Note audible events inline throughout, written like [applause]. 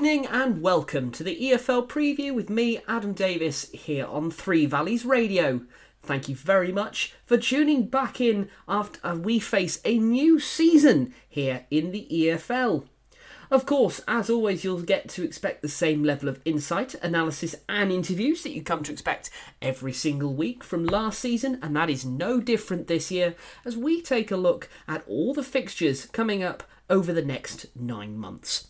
Good evening and welcome to the EFL preview with me, Adam Davis, here on Three Valleys Radio. Thank you very much for tuning back in after we face a new season here in the EFL. Of course, as always, you'll get to expect the same level of insight, analysis, and interviews that you come to expect every single week from last season, and that is no different this year as we take a look at all the fixtures coming up over the next nine months.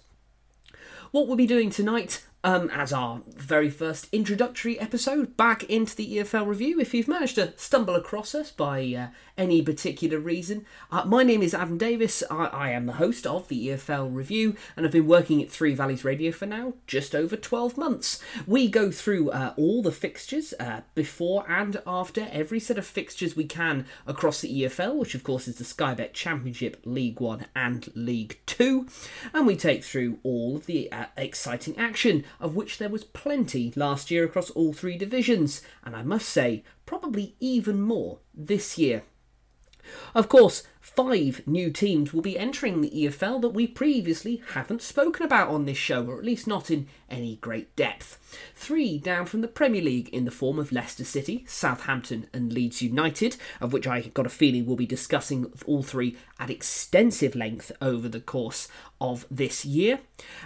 What we'll be doing tonight um, as our very first introductory episode back into the EFL review. If you've managed to stumble across us by uh, any particular reason, uh, my name is Adam Davis. I, I, am the host of the EFL review, and I've been working at Three Valleys Radio for now just over 12 months. We go through uh, all the fixtures uh, before and after every set of fixtures we can across the EFL, which of course is the Sky Bet Championship, League One, and League Two, and we take through all of the uh, exciting action of which there was plenty last year across all three divisions, and I must say, probably even more this year. Of course, five new teams will be entering the EFL that we previously haven't spoken about on this show, or at least not in any great depth. Three down from the Premier League in the form of Leicester City, Southampton, and Leeds United, of which I got a feeling we'll be discussing all three at extensive length over the course of this year.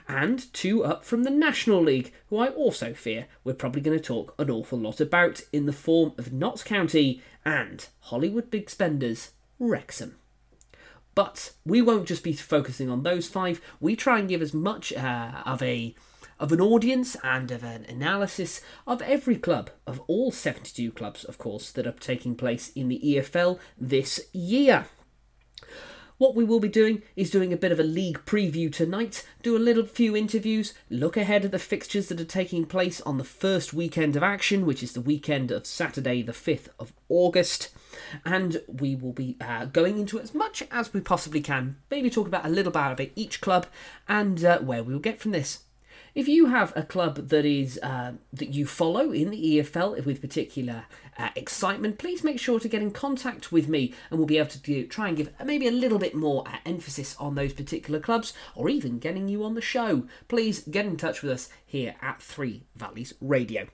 And two up from the National League, who I also fear we're probably going to talk an awful lot about in the form of Notts County and Hollywood Big Spenders, Wrexham. But we won't just be focusing on those five. We try and give as much uh, of a of an audience and of an analysis of every club, of all 72 clubs, of course, that are taking place in the EFL this year. What we will be doing is doing a bit of a league preview tonight, do a little few interviews, look ahead at the fixtures that are taking place on the first weekend of action, which is the weekend of Saturday, the 5th of August. And we will be uh, going into as much as we possibly can, maybe talk about a little bit about each club and uh, where we will get from this. If you have a club that is uh, that you follow in the EFL with particular uh, excitement, please make sure to get in contact with me, and we'll be able to do, try and give maybe a little bit more uh, emphasis on those particular clubs, or even getting you on the show. Please get in touch with us here at Three Valleys Radio.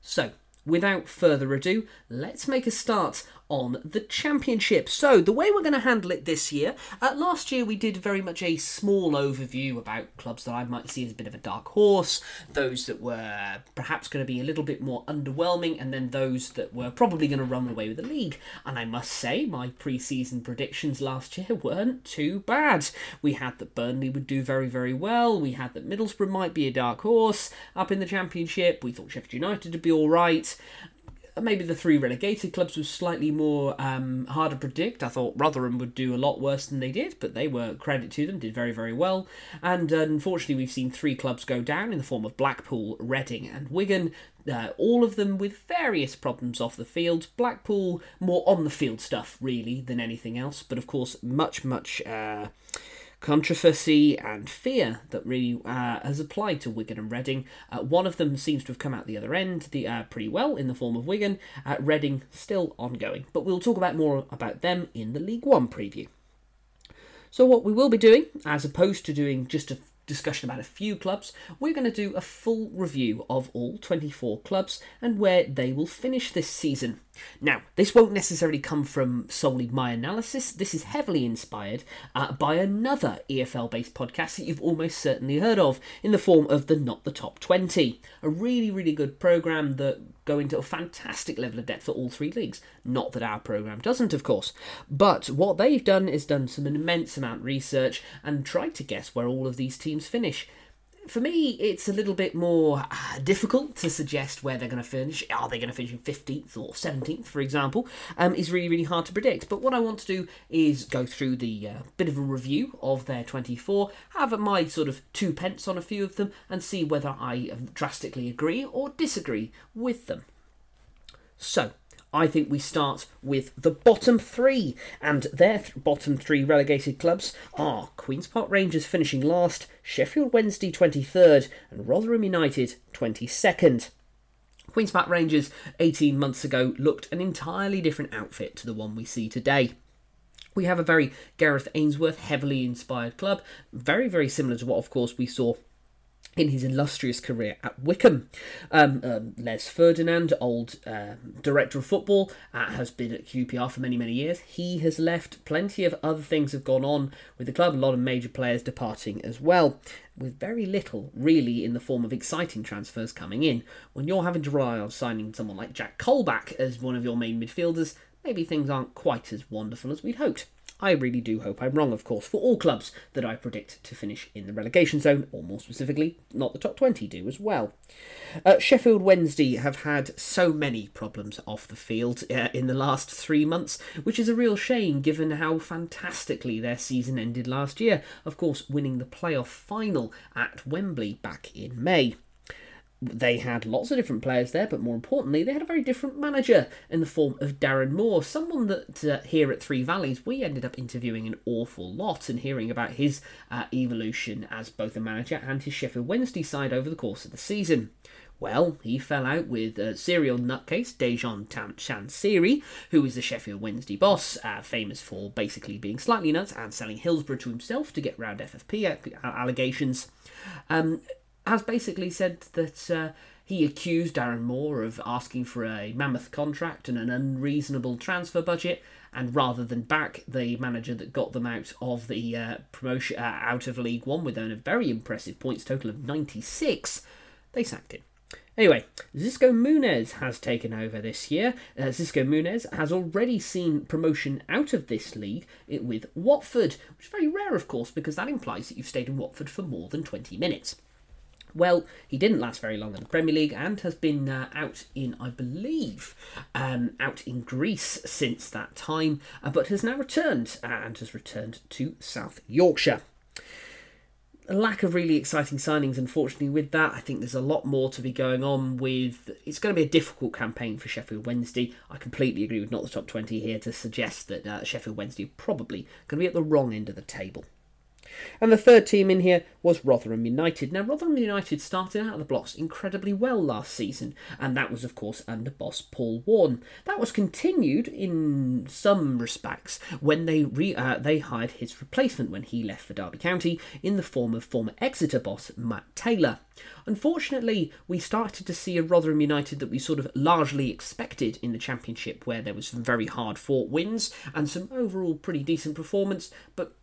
So, without further ado, let's make a start on the championship. So, the way we're going to handle it this year, uh, last year we did very much a small overview about clubs that I might see as a bit of a dark horse, those that were perhaps going to be a little bit more underwhelming, and then those that were probably going to run away with the league. And I must say, my pre season predictions last year weren't too bad. We had that Burnley would do very, very well, we had that Middlesbrough might be a dark horse up in the championship, we thought Sheffield United would be alright maybe the three relegated clubs was slightly more um, hard to predict. I thought Rotherham would do a lot worse than they did, but they were credit to them, did very very well. And uh, unfortunately, we've seen three clubs go down in the form of Blackpool, Reading, and Wigan. Uh, all of them with various problems off the field. Blackpool more on the field stuff really than anything else, but of course much much. Uh, controversy and fear that really uh, has applied to Wigan and Reading. Uh, one of them seems to have come out the other end the, uh, pretty well in the form of Wigan. Uh, Reading still ongoing, but we'll talk about more about them in the League One preview. So what we will be doing, as opposed to doing just a discussion about a few clubs, we're going to do a full review of all 24 clubs and where they will finish this season. Now, this won't necessarily come from solely my analysis. This is heavily inspired uh, by another EFL based podcast that you've almost certainly heard of in the form of the Not the Top 20. A really, really good program that go into a fantastic level of depth for all three leagues. Not that our program doesn't, of course. But what they've done is done some immense amount of research and tried to guess where all of these teams finish for me, it's a little bit more uh, difficult to suggest where they're going to finish. Are they going to finish in 15th or 17th, for example? Um, is really, really hard to predict. But what I want to do is go through the uh, bit of a review of their 24, have my sort of two pence on a few of them, and see whether I drastically agree or disagree with them. So, I think we start with the bottom three, and their th- bottom three relegated clubs are Queen's Park Rangers finishing last, Sheffield Wednesday 23rd, and Rotherham United 22nd. Queen's Park Rangers 18 months ago looked an entirely different outfit to the one we see today. We have a very Gareth Ainsworth heavily inspired club, very, very similar to what, of course, we saw in his illustrious career at Wycombe. Um, um, Les Ferdinand, old uh, director of football, uh, has been at QPR for many, many years. He has left. Plenty of other things have gone on with the club, a lot of major players departing as well, with very little really in the form of exciting transfers coming in. When you're having to rely on signing someone like Jack Colback as one of your main midfielders, maybe things aren't quite as wonderful as we'd hoped. I really do hope I'm wrong, of course, for all clubs that I predict to finish in the relegation zone, or more specifically, not the top 20 do as well. Uh, Sheffield Wednesday have had so many problems off the field uh, in the last three months, which is a real shame given how fantastically their season ended last year, of course, winning the playoff final at Wembley back in May they had lots of different players there, but more importantly, they had a very different manager in the form of Darren Moore, someone that uh, here at Three Valleys we ended up interviewing an awful lot and hearing about his uh, evolution as both a manager and his Sheffield Wednesday side over the course of the season. Well, he fell out with a serial nutcase, Dejphon Chansiri, who is the Sheffield Wednesday boss, uh, famous for basically being slightly nuts and selling Hillsborough to himself to get round FFP allegations. Um, has basically said that uh, he accused Darren Moore of asking for a mammoth contract and an unreasonable transfer budget, and rather than back the manager that got them out of the uh, promotion uh, out of League One with a very impressive points total of 96, they sacked him. Anyway, Xisco Muñoz has taken over this year. Uh, Xisco Muñoz has already seen promotion out of this league with Watford, which is very rare, of course, because that implies that you've stayed in Watford for more than 20 minutes. Well, he didn't last very long in the Premier League and has been uh, out in, I believe, um, out in Greece since that time, uh, but has now returned uh, and has returned to South Yorkshire. A lack of really exciting signings, unfortunately, with that. I think there's a lot more to be going on with. It's going to be a difficult campaign for Sheffield Wednesday. I completely agree with not the top 20 here to suggest that uh, Sheffield Wednesday probably going to be at the wrong end of the table. And the third team in here was Rotherham United. Now, Rotherham United started out of the blocks incredibly well last season, and that was, of course, under boss Paul Warne. That was continued in some respects when they re- uh, they hired his replacement when he left for Derby County in the form of former Exeter boss Matt Taylor. Unfortunately, we started to see a Rotherham United that we sort of largely expected in the Championship, where there was some very hard fought wins and some overall pretty decent performance, but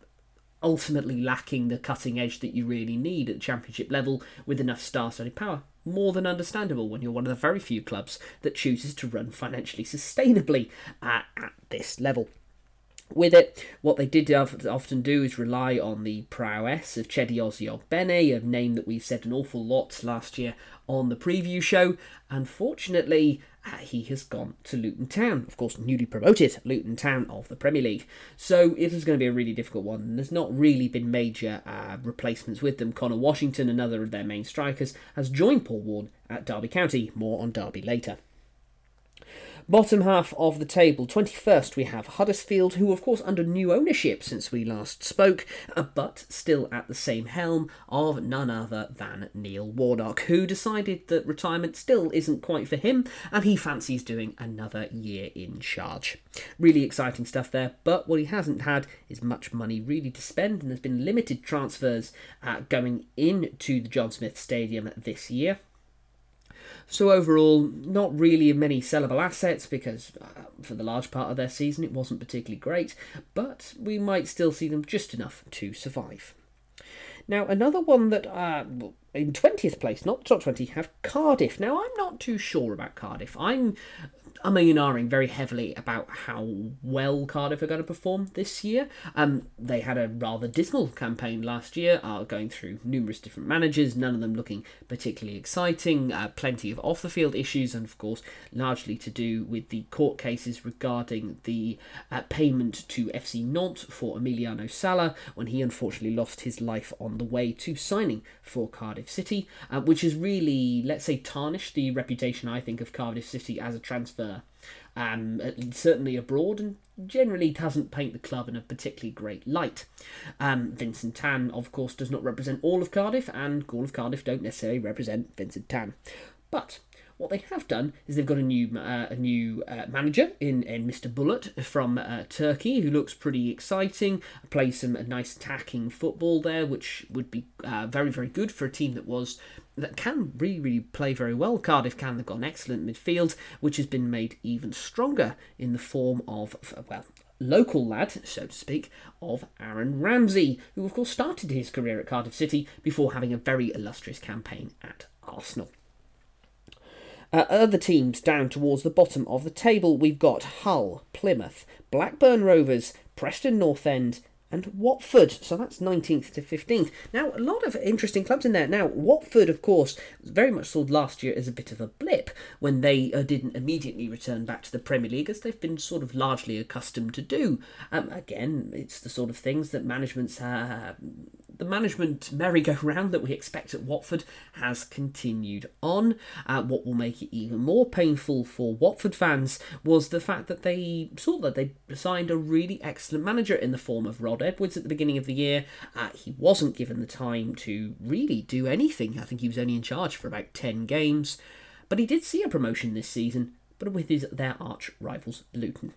ultimately lacking the cutting edge that you really need at the championship level with enough star-studded power. More than understandable when you're one of the very few clubs that chooses to run financially sustainably at, at this level. With it, what they did often do is rely on the prowess of Chiedozie Ogbene, a name that we've said an awful lot last year on the preview show. Unfortunately, uh, he has gone to Luton Town, of course, newly promoted Luton Town of the Premier League. So it is going to be a really difficult one. There's not really been major uh, replacements with them. Conor Washington, another of their main strikers, has joined Paul Warne at Derby County. More on Derby later. Bottom half of the table, 21st, we have Huddersfield, who, of course, under new ownership since we last spoke, uh, but still at the same helm of none other than Neil Warnock, who decided that retirement still isn't quite for him and he fancies doing another year in charge. Really exciting stuff there, but what he hasn't had is much money really to spend, and there's been limited transfers uh, going into the John Smith Stadium this year. So overall, not really many sellable assets because uh, for the large part of their season it wasn't particularly great, but we might still see them just enough to survive. Now, another one that uh, in 20th place, not top 20, have Cardiff. Now, I'm not too sure about Cardiff. I'm umming very heavily about how well Cardiff are going to perform this year. Um, they had a rather dismal campaign last year, uh, going through numerous different managers, none of them looking particularly exciting, uh, plenty of off the field issues, and of course, largely to do with the court cases regarding the uh, payment to FC Nantes for Emiliano Sala when he unfortunately lost his life on the way to signing for Cardiff City, uh, which has really, let's say, tarnished the reputation, I think, of Cardiff City as a transfer um, certainly abroad, and generally doesn't paint the club in a particularly great light. Um, Vincent Tan, of course, does not represent all of Cardiff, and all of Cardiff don't necessarily represent Vincent Tan. But What they have done is they've got a new uh, a new uh, manager in, in Mr. Bulut from uh, Turkey who looks pretty exciting. Plays some nice attacking football there, which would be uh, very very good for a team that was that can really really play very well. Cardiff can. They've got an excellent midfield, which has been made even stronger in the form of well local lad, so to speak, of Aaron Ramsey, who of course started his career at Cardiff City before having a very illustrious campaign at Arsenal. Uh, other teams down towards the bottom of the table, we've got Hull, Plymouth, Blackburn Rovers, Preston North End, and Watford. So that's 19th to 15th. Now, a lot of interesting clubs in there. Now, Watford, of course, very much saw last year as a bit of a blip when they uh, didn't immediately return back to the Premier League, as they've been sort of largely accustomed to do. Um, again, it's the sort of things that managements uh, the management merry-go-round that we expect at Watford has continued on. Uh, what will make it even more painful for Watford fans was the fact that they saw that they signed a really excellent manager in the form of Rob Edwards at the beginning of the year. Uh, he wasn't given the time to really do anything. I think he was only in charge for about 10 games. But he did see a promotion this season, but with his, their arch rivals Luton.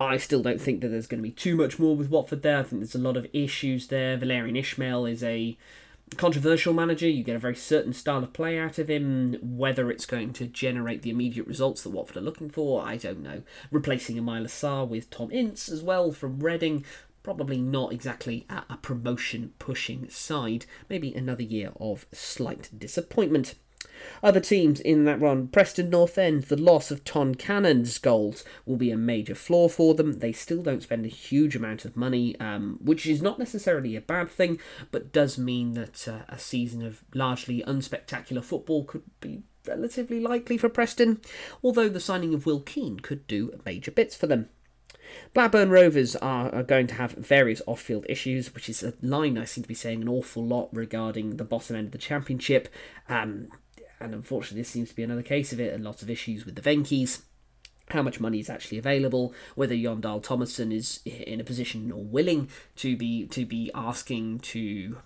I still don't think that there's going to be too much more with Watford there. I think there's a lot of issues there. Valérien Ismaël is a controversial manager. You get a very certain style of play out of him. Whether it's going to generate the immediate results that Watford are looking for, I don't know. Replacing Ismaila Sarr with Tom Ince as well from Reading. Probably not exactly a promotion pushing side. Maybe another year of slight disappointment. Other teams in that run, Preston North End, the loss of Tom Cannon's goals will be a major flaw for them. They still don't spend a huge amount of money, um, which is not necessarily a bad thing, but does mean that uh, a season of largely unspectacular football could be relatively likely for Preston, although the signing of Will Keane could do major bits for them. Blackburn Rovers are, are, going to have various off field issues, which is a line I seem to be saying an awful lot regarding the bottom end of the championship. Um, and unfortunately, this seems to be another case of it, and lots of issues with the Venky's. How much money is actually available? Whether Jon Dahl Tomasson is in a position or willing to be to be asking to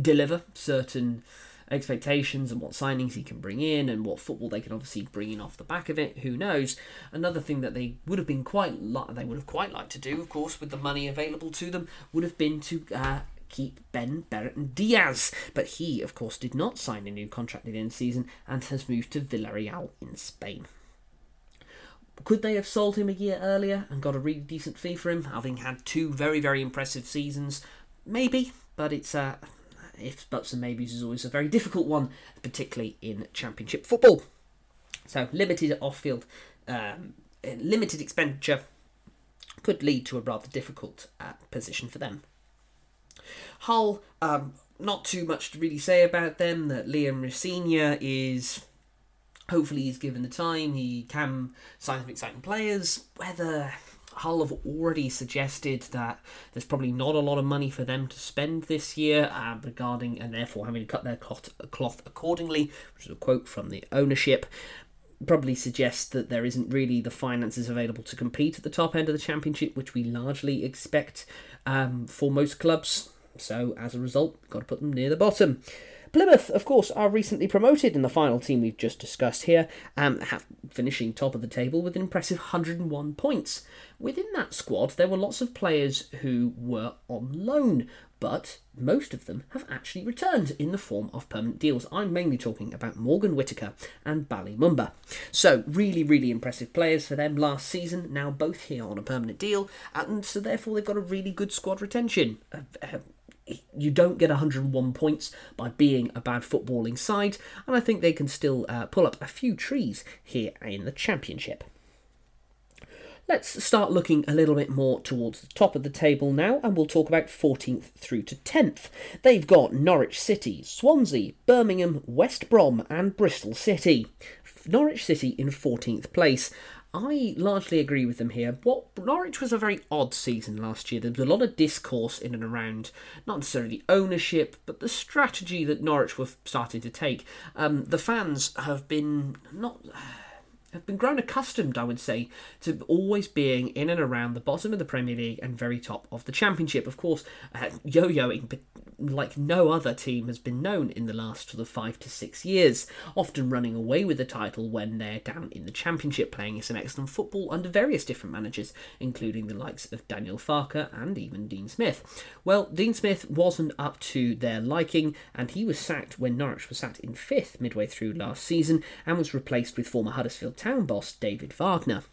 deliver certain expectations and what signings he can bring in and what football they can obviously bring in off the back of it. Who knows? Another thing that they would have been quite li- they would have quite liked to do, of course, with the money available to them, would have been to uh, keep Ben Brereton Diaz. But he, of course, did not sign a new contract at the end season and has moved to Villarreal in Spain. Could they have sold him a year earlier and got a really decent fee for him, having had two very, very impressive seasons? Maybe, but it's a. Uh, if buts and maybes is always a very difficult one, particularly in Championship football. So limited off-field, um, limited expenditure could lead to a rather difficult uh, position for them. Hull, um, not too much to really say about them. That Liam Rosenior is hopefully he's given the time. He can sign some exciting players. Whether Hull have already suggested that there's probably not a lot of money for them to spend this year uh, regarding, and therefore having to cut their cloth, cloth accordingly, which is a quote from the ownership. Probably suggests that there isn't really the finances available to compete at the top end of the championship, which we largely expect um, for most clubs. So as a result, got to put them near the bottom. Plymouth, of course, are recently promoted in the final team we've just discussed here, um, finishing top of the table with an impressive 101 points. Within that squad, there were lots of players who were on loan, but most of them have actually returned in the form of permanent deals. I'm mainly talking about Morgan Whittaker and Bali Mumba. So, really, really impressive players for them last season, now both here on a permanent deal, and so therefore they've got a really good squad retention. Uh, uh, you don't get 101 points by being a bad footballing side, and I think they can still uh, pull up a few trees here in the Championship. Let's start looking a little bit more towards the top of the table now, and we'll talk about 14th through to 10th. They've got Norwich City, Swansea, Birmingham, West Brom, and Bristol City. Norwich City in 14th place. I largely agree with them here. What Norwich was a very odd season last year. There was a lot of discourse in and around not necessarily the ownership, but the strategy that Norwich were starting to take. Um, the fans have been not have been grown accustomed, I would say, to always being in and around the bottom of the Premier League and very top of the Championship. Of course, uh, yo-yoing like no other team has been known in the last sort of five to six years, often running away with the title when they're down in the Championship, playing some excellent football under various different managers, including the likes of Daniel Farke and even Dean Smith. Well, Dean Smith wasn't up to their liking, and he was sacked when Norwich was sat in fifth midway through last season and was replaced with former Huddersfield Town boss David Wagner.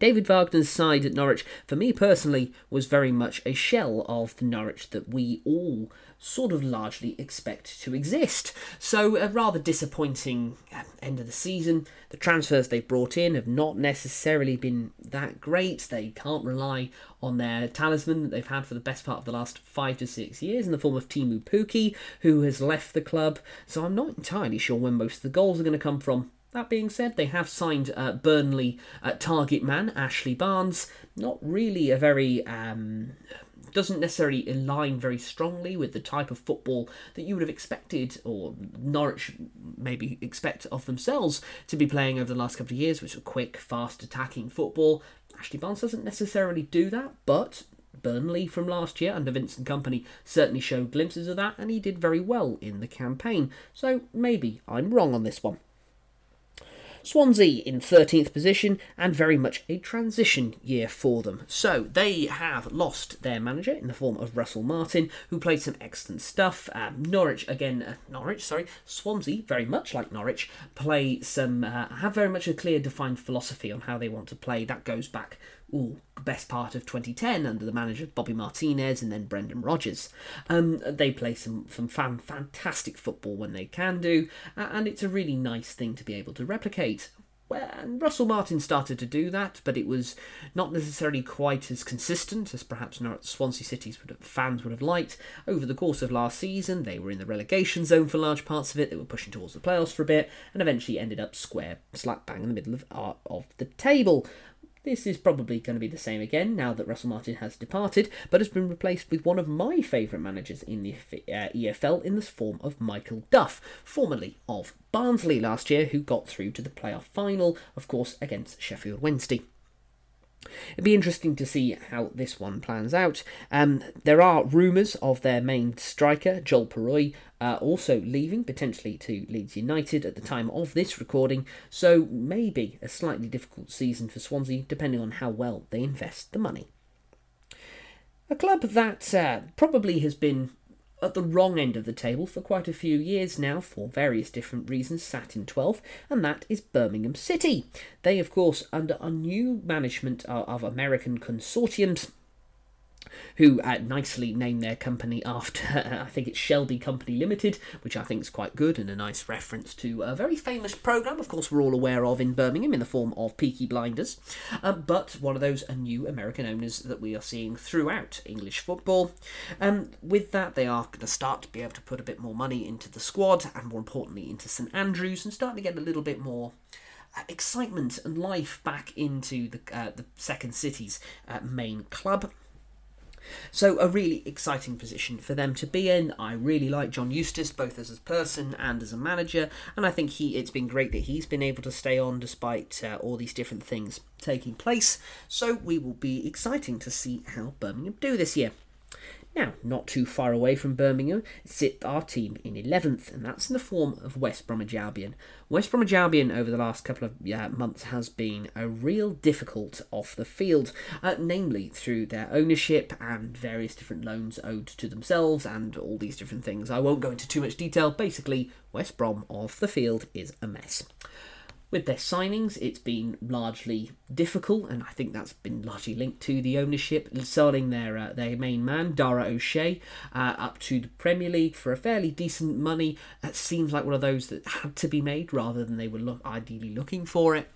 David Wagner's side at Norwich, for me personally, was very much a shell of the Norwich that we all sort of largely expect to exist. So, a rather disappointing uh, end of the season. The transfers they've brought in have not necessarily been that great. They can't rely on their talisman that they've had for the best part of the last five to six years in the form of Teemu Pukki, who has left the club. So, I'm not entirely sure when most of the goals are going to come from. That being said, they have signed uh, Burnley uh, target man Ashley Barnes. Not really a very um, doesn't necessarily align very strongly with the type of football that you would have expected, or Norwich maybe expect of themselves to be playing over the last couple of years, which are quick, fast, attacking football. Ashley Barnes doesn't necessarily do that, but Burnley from last year under Vincent Kompany certainly showed glimpses of that, and he did very well in the campaign. So maybe I'm wrong on this one. Swansea in 13th position and very much a transition year for them. So they have lost their manager in the form of Russell Martin, who played some excellent stuff. Um, Norwich again, uh, Norwich, sorry, Swansea, very much like Norwich, play some uh, have very much a clear defined philosophy on how they want to play. That goes back ooh, best part of 2010 under the manager Bobby Martinez and then Brendan Rodgers. Um, they play some, some fan, fantastic football when they can do, and it's a really nice thing to be able to replicate. Well, and Russell Martin started to do that, but it was not necessarily quite as consistent as perhaps Swansea City's fans would have liked. Over the course of last season, they were in the relegation zone for large parts of it. They were pushing towards the playoffs for a bit, and eventually ended up square slap bang in the middle of, uh, of the table. This is probably going to be the same again now that Russell Martin has departed, but has been replaced with one of my favourite managers in the uh, EFL in the form of Michael Duff, formerly of Barnsley last year, who got through to the playoff final, of course, against Sheffield Wednesday. It'd be interesting to see how this one plans out. Um, there are rumours of their main striker, Joel Piroe, uh, also leaving, potentially to Leeds United at the time of this recording, so maybe a slightly difficult season for Swansea, depending on how well they invest the money. A club that uh, probably has been at the wrong end of the table for quite a few years now, for various different reasons, sat in 12th, and that is Birmingham City. They, of course, under a new management of American consortiums, who uh, nicely named their company after, uh, [laughs] I think it's Shelby Company Limited, which I think is quite good and a nice reference to a very famous programme, of course, we're all aware of in Birmingham in the form of Peaky Blinders, um, but one of those new American owners that we are seeing throughout English football. Um, with that, they are going to start to be able to put a bit more money into the squad and more importantly into St Andrews and starting to get a little bit more uh, excitement and life back into the uh, the second city's uh, main club. So, a really exciting position for them to be in. I really like John Eustace, both as a person and as a manager, and I think he it's been great that he's been able to stay on despite uh, all these different things taking place. So, we will be exciting to see how Birmingham do this year. Now, not too far away from Birmingham, sit our team in 11th, and that's in the form of West Bromwich Albion. West Bromwich Albion over the last couple of uh, months has been a real difficult off the field, uh, namely through their ownership and various different loans owed to themselves and all these different things. I won't go into too much detail. Basically, West Brom off the field is a mess. With their signings, it's been largely difficult, and I think that's been largely linked to the ownership selling their uh, their main man, Dara O'Shea, uh, up to the Premier League for a fairly decent money. That seems like one of those that had to be made rather than they were look, ideally looking for it.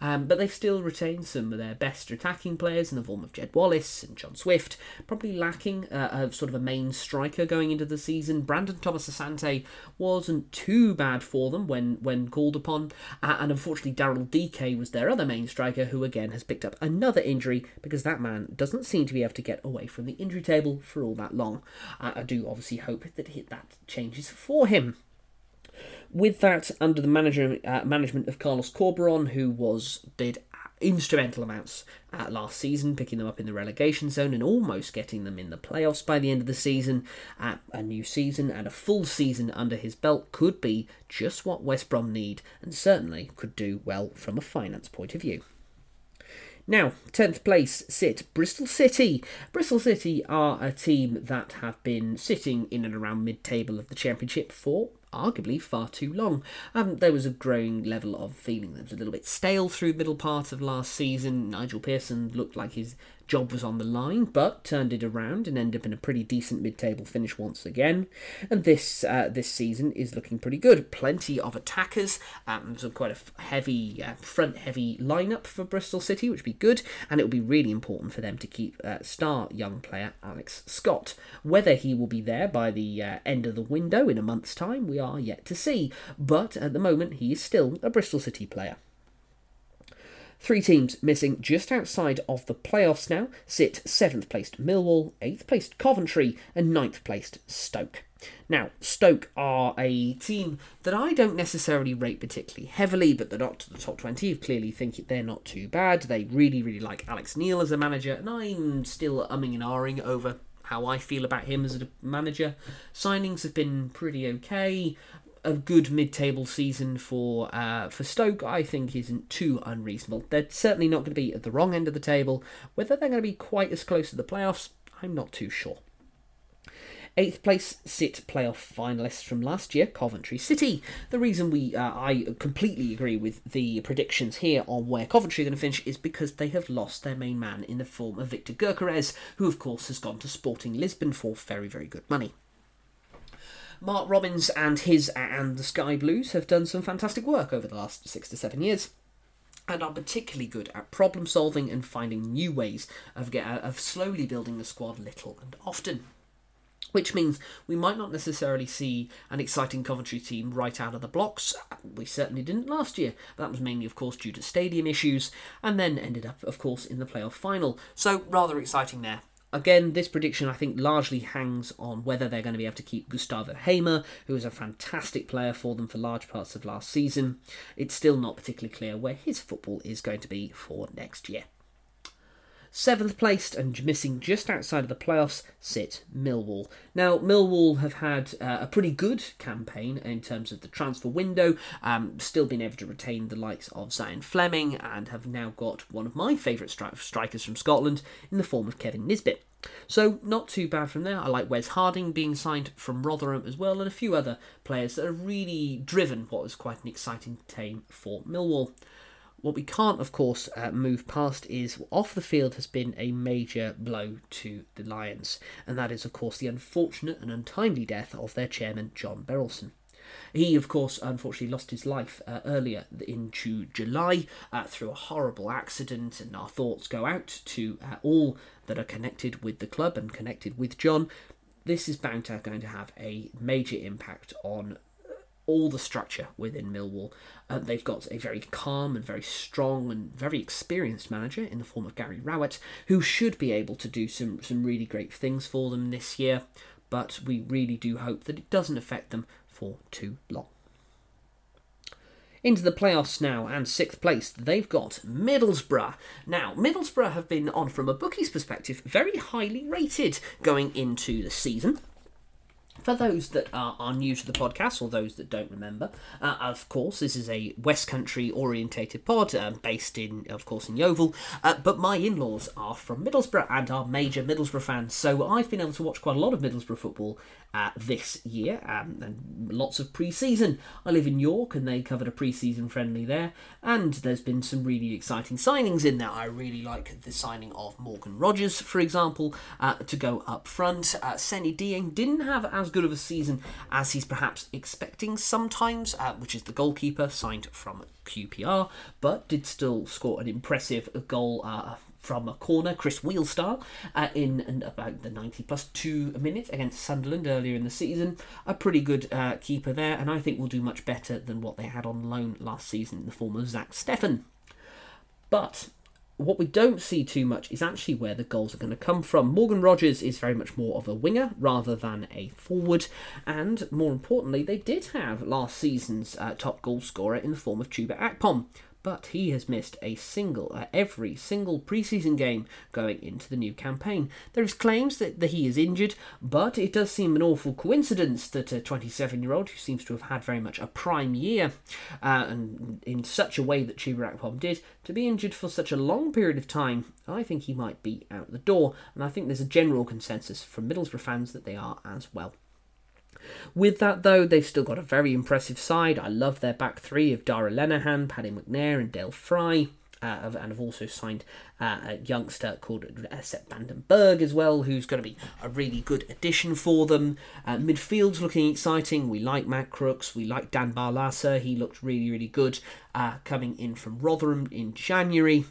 Um, but they've still retained some of their best attacking players in the form of Jed Wallace and John Swift, probably lacking uh, a sort of a main striker going into the season. Brandon Thomas Asante wasn't too bad for them when, when called upon, uh, and unfortunately Daryl Dike was their other main striker, who again has picked up another injury because that man doesn't seem to be able to get away from the injury table for all that long. Uh, I do obviously hope that that changes for him. With that, under the manager, uh, management of Carlos Corberan, who was did instrumental amounts uh, last season, picking them up in the relegation zone and almost getting them in the playoffs by the end of the season. Uh, a new season and a full season under his belt could be just what West Brom need, and certainly could do well from a finance point of view. Now, 10th place sit Bristol City. Bristol City are a team that have been sitting in and around mid table of the Championship for arguably far too long. Um, there was a growing level of feeling that was a little bit stale through middle part of last season. Nigel Pearson looked like his job was on the line, but turned it around and ended up in a pretty decent mid-table finish once again. And this uh, this season is looking pretty good. Plenty of attackers, um, so quite a heavy uh, front-heavy lineup for Bristol City, which would be good, and it will be really important for them to keep uh, star young player Alex Scott. Whether he will be there by the uh, end of the window in a month's time, we are yet to see. But at the moment, he is still a Bristol City player. Three teams missing just outside of the playoffs now sit 7th placed Millwall, 8th placed Coventry, and 9th placed Stoke. Now, Stoke are a team that I don't necessarily rate particularly heavily, but they're not to the top 20. You clearly think they're not too bad. They really, really like Alex Neil as a manager, and I'm still umming and ahhing over how I feel about him as a manager. Signings have been pretty okay a good mid-table season for uh, for Stoke, I think, isn't too unreasonable. They're certainly not going to be at the wrong end of the table. Whether they're going to be quite as close to the playoffs, I'm not too sure. Eighth place sit playoff finalists from last year, Coventry City. The reason we uh, I completely agree with the predictions here on where Coventry are going to finish is because they have lost their main man in the form of Viktor Gyökeres, who of course has gone to Sporting Lisbon for very very good money. Mark Robins and his and the Sky Blues have done some fantastic work over the last six to seven years and are particularly good at problem solving and finding new ways of get, of slowly building the squad little and often. Which means we might not necessarily see an exciting Coventry team right out of the blocks. We certainly didn't last year. That was mainly, of course, due to stadium issues, and then ended up, of course, in the playoff final. So, rather exciting there. Again, this prediction I think largely hangs on whether they're going to be able to keep Gustavo Hamer, who was a fantastic player for them for large parts of last season. It's still not particularly clear where his football is going to be for next year. Seventh placed and missing just outside of the playoffs sit Millwall. Now, Millwall have had uh, a pretty good campaign in terms of the transfer window, um, still been able to retain the likes of Zian Flemming, and have now got one of my favourite stri- strikers from Scotland in the form of Kevin Nisbet. So, not too bad from there. I like Wes Harding being signed from Rotherham as well, and a few other players that have really driven what was quite an exciting team for Millwall. What we can't, of course, uh, move past is off the field has been a major blow to the Lions, and that is, of course, the unfortunate and untimely death of their chairman, John Berylson. He, of course, unfortunately lost his life uh, earlier in July uh, through a horrible accident, and our thoughts go out to uh, all that are connected with the club and connected with John. This is bound to going to have a major impact on all the structure within Millwall. Uh, they've got a very calm and very strong and very experienced manager in the form of Gary Rowett, who should be able to do some, some really great things for them this year. But we really do hope that it doesn't affect them for too long. Into the playoffs now, and sixth place, they've got Middlesbrough. Now, Middlesbrough have been on, from a bookie's perspective, very highly rated going into the season. For those that are, are new to the podcast or those that don't remember, uh, of course, this is a West Country orientated pod um, based in, of course, in Yeovil. Uh, but my in laws are from Middlesbrough and are major Middlesbrough fans, so I've been able to watch quite a lot of Middlesbrough football uh, this year um, and lots of pre season. I live in York and they covered a pre season friendly there, and there's been some really exciting signings in there. I really like the signing of Morgan Rogers, for example, uh, to go up front. Uh, Seny Dieng didn't have as good of a season as he's perhaps expecting sometimes, uh, which is the goalkeeper signed from QPR, but did still score an impressive goal uh, from a corner, Chris Wheelstyle, uh, in, in about the 90 plus two minutes against Sunderland earlier in the season. A pretty good uh, keeper there, and I think will do much better than what they had on loan last season in the form of Zach Steffen. But what we don't see too much is actually where the goals are going to come from. Morgan Rogers is very much more of a winger rather than a forward, and more importantly, they did have last season's uh, top goal scorer in the form of Chuba Akpom but he has missed a single uh, every single preseason game going into the new campaign. There is claims that, that he is injured, but it does seem an awful coincidence that a 27-year-old who seems to have had very much a prime year, uh, and in such a way that Chuba Akpom did, to be injured for such a long period of time, I think he might be out the door, and I think there's a general consensus from Middlesbrough fans that they are as well. With that, though, they've still got a very impressive side. I love their back three of Darragh Lenihan, Paddy McNair, and Dael Fry. Uh, and have also signed uh, a youngster called uh, Sepp van as well, who's going to be a really good addition for them. Uh, midfield's looking exciting. We like Matt Crooks. We like Dan Barlaser. He looked really, really good uh, coming in from Rotherham in January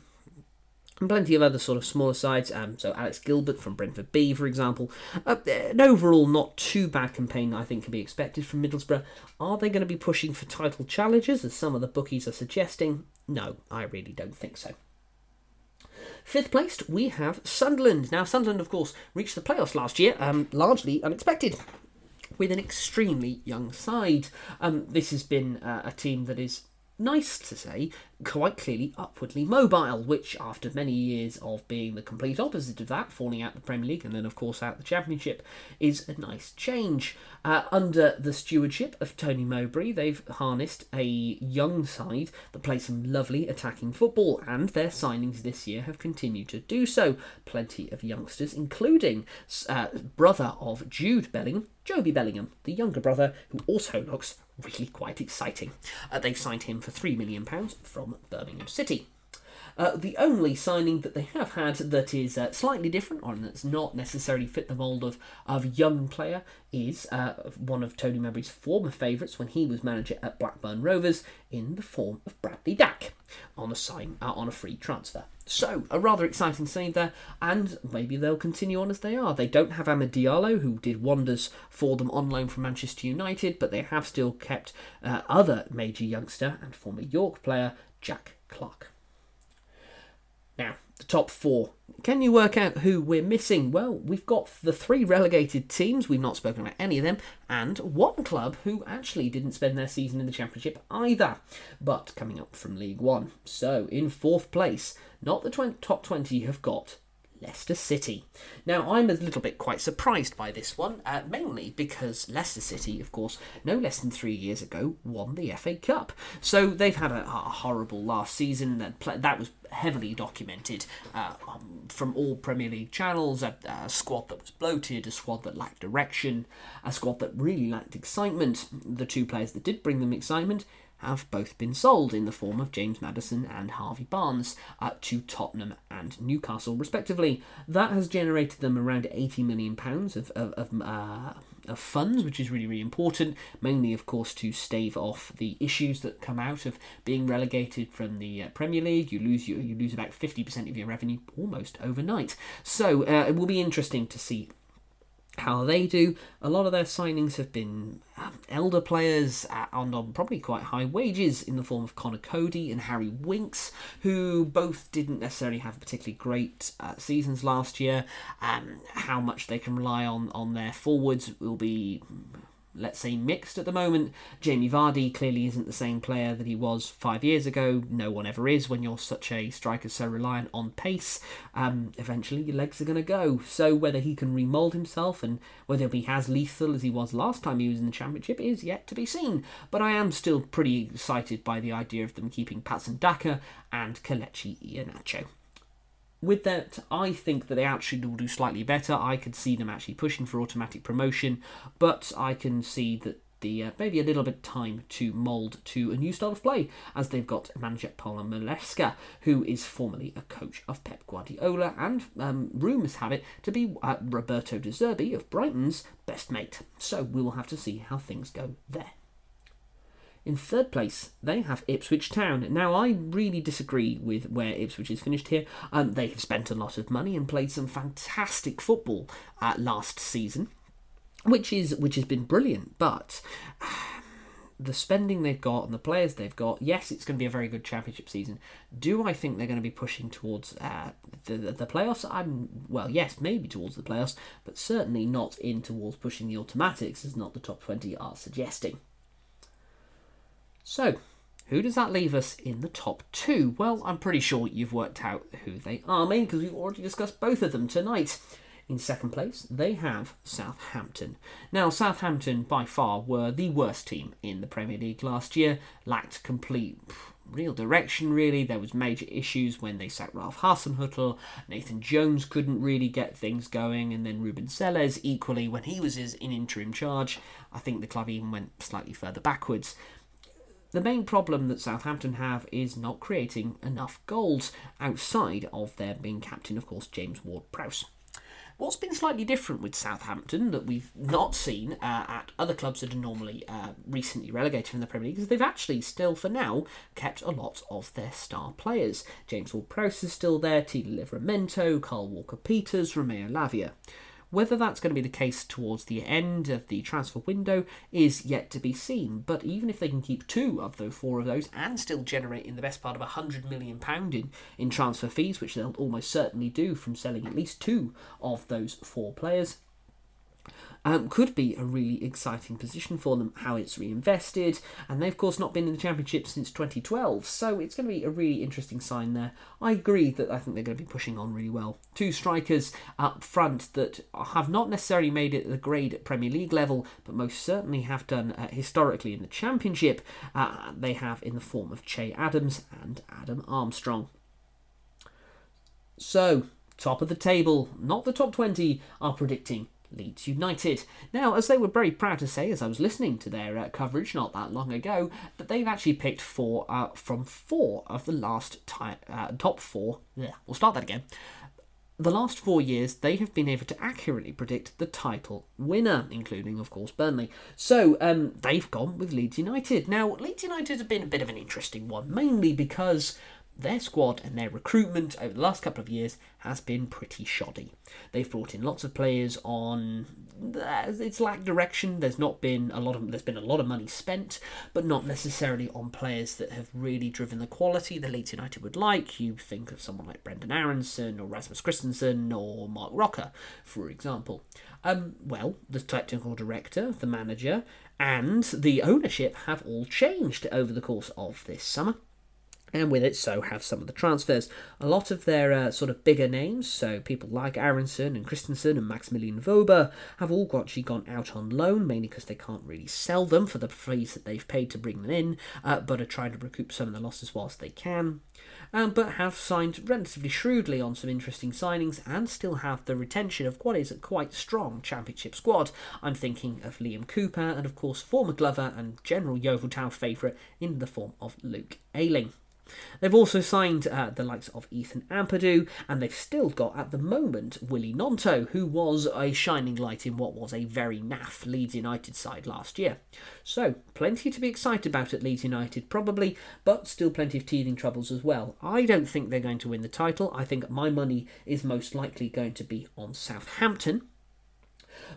and plenty of other sort of smaller sides. Um, so Alex Gilbert from Brentford B, for example. Uh, an overall not too bad campaign, I think, can be expected from Middlesbrough. Are they going to be pushing for title challenges, as some of the bookies are suggesting? No, I really don't think so. Fifth placed, we have Sunderland. Now, Sunderland, of course, reached the playoffs last year, um, largely unexpected with an extremely young side. Um, this has been uh, a team that is nice to say, quite clearly upwardly mobile, which, after many years of being the complete opposite of that, falling out the Premier League and then, of course, out the Championship, is a nice change. Uh, under the stewardship of Tony Mowbray, they've harnessed a young side that plays some lovely attacking football, and their signings this year have continued to do so. Plenty of youngsters, including uh, brother of Jude Bellingham, Jobe Bellingham, the younger brother, who also looks really quite exciting. Uh, they've signed him for £3 million from Birmingham City. Uh, the only signing that they have had that is uh, slightly different, or that's not necessarily fit the mould of, of young player, is uh, one of Tony Mowbray's former favourites when he was manager at Blackburn Rovers, in the form of Bradley Dack, on a sign uh, on a free transfer. So, a rather exciting signing there, and maybe they'll continue on as they are. They don't have Amad Diallo, who did wonders for them on loan from Manchester United, but they have still kept uh, other major youngster and former York player Jack Clarke. Now, the top four. Can you work out who we're missing? Well, we've got the three relegated teams, we've not spoken about any of them, and one club who actually didn't spend their season in the Championship either, but coming up from League One. So, in fourth place, not the top 20 have got Leicester City. Now, I'm a little bit quite surprised by this one, uh, mainly because Leicester City, of course, no less than three years ago, won the FA Cup. So they've had a, a horrible last season. That that was heavily documented uh, um, from all Premier League channels. A, a, squad that was bloated, a squad that lacked direction, a squad that really lacked excitement. The two players that did bring them excitement have both been sold in the form of James Maddison and Harvey Barnes uh, to Tottenham and Newcastle, respectively. That has generated them around £80 million of, of, of, uh, of funds, which is really, really important, mainly, of course, to stave off the issues that come out of being relegated from the uh, Premier League. You lose, you, you lose about 50% of your revenue almost overnight. So uh, it will be interesting to see how they do. A lot of their signings have been um, elder players and on probably quite high wages in the form of Conor Coady and Harry Winks, who both didn't necessarily have particularly great uh, seasons last year. Um, how much they can rely on on their forwards will be let's say, mixed at the moment. Jamie Vardy clearly isn't the same player that he was five years ago. No one ever is when you're such a striker so reliant on pace. Um, eventually, your legs are going to go. So whether he can remould himself and whether he'll be as lethal as he was last time he was in the Championship is yet to be seen. But I am still pretty excited by the idea of them keeping Patson Daka and Kelechi Iheanacho with that, I think that they actually will do slightly better. I could see them actually pushing for automatic promotion, but I can see that the uh, maybe a little bit time to mould to a new style of play, as they've got manager Paulo Maresca, who is formerly a coach of Pep Guardiola, and um, rumours have it to be uh, Roberto De Zerbi of Brighton's best mate. So we will have to see how things go there. In third place, they have Ipswich Town. Now, I really disagree with where Ipswich is finished here. Um, they have spent a lot of money and played some fantastic football uh, last season, which is which has been brilliant. But [sighs] the spending they've got and the players they've got, yes, it's going to be a very good championship season. Do I think they're going to be pushing towards uh, the, the, the playoffs? I'm well, yes, maybe towards the playoffs, but certainly not in towards pushing the automatics, as not the top twenty are suggesting. So, who does that leave us in the top two? Well, I'm pretty sure you've worked out who they are, mainly because we've already discussed both of them tonight. In second place, they have Southampton. Now, Southampton by far were the worst team in the Premier League last year, lacked complete real direction really. There was major issues when they sacked Ralph Hasenhüttl. Nathan Jones couldn't really get things going, and then Ruben Selles equally when he was in interim charge. I think the club even went slightly further backwards. The main problem that Southampton have is not creating enough goals outside of their being captain, of course, James Ward Prowse. What's been slightly different with Southampton that we've not seen uh, at other clubs that are normally uh, recently relegated from the Premier League is they've actually still, for now, kept a lot of their star players. James Ward-Prowse is still there, Tito Livramento, Carl Walker-Peters, Romeo Lavia. Whether that's going to be the case towards the end of the transfer window is yet to be seen, but even if they can keep two of those four of those and still generate in the best part of £100 million in, in transfer fees, which they'll almost certainly do from selling at least two of those four players, um, could be a really exciting position for them, how it's reinvested. And they've, of course, not been in the Championship since 2012, so it's going to be a really interesting sign there. I agree that I think they're going to be pushing on really well. Two strikers up front that have not necessarily made it the grade at Premier League level, but most certainly have done uh, historically in the Championship. Uh, they have in the form of Che Adams and Adam Armstrong. So, top of the table, not the top 20, are predicting Leeds United. Now, as they were very proud to say, as I was listening to their uh, coverage not that long ago, that they've actually picked four uh, from four of the last uh, top four. Yeah, we'll start that again. The last four years, they have been able to accurately predict the title winner, including, of course, Burnley. So um, they've gone with Leeds United. Now, Leeds United have been a bit of an interesting one, mainly because their squad and their recruitment over the last couple of years has been pretty shoddy. They've brought in lots of players on it's lacked direction. There's not been a lot of there's been a lot of money spent, but not necessarily on players that have really driven the quality that Leeds United would like. You think of someone like Brendan Aaronson or Rasmus Kristensen or Marc Roca, for example. Um, well, the technical director, the manager, and the ownership have all changed over the course of this summer and with it so have some of the transfers. A lot of their uh, sort of bigger names, so people like Aaronson and Kristensen and Maximilian Wöber, have all actually gone out on loan, mainly because they can't really sell them for the fees that they've paid to bring them in, uh, but are trying to recoup some of the losses whilst they can. Um, but have signed relatively shrewdly on some interesting signings and still have the retention of what is a quite strong championship squad. I'm thinking of Liam Cooper and, of course, former Glover and general Yeovil Town favourite in the form of Luke Ayling. They've also signed uh, the likes of Ethan Ampadu, and they've still got at the moment Willie Gnonto, who was a shining light in what was a very naff Leeds United side last year. So, plenty to be excited about at Leeds United, probably, but still plenty of teething troubles as well. I don't think they're going to win the title. I think my money is most likely going to be on Southampton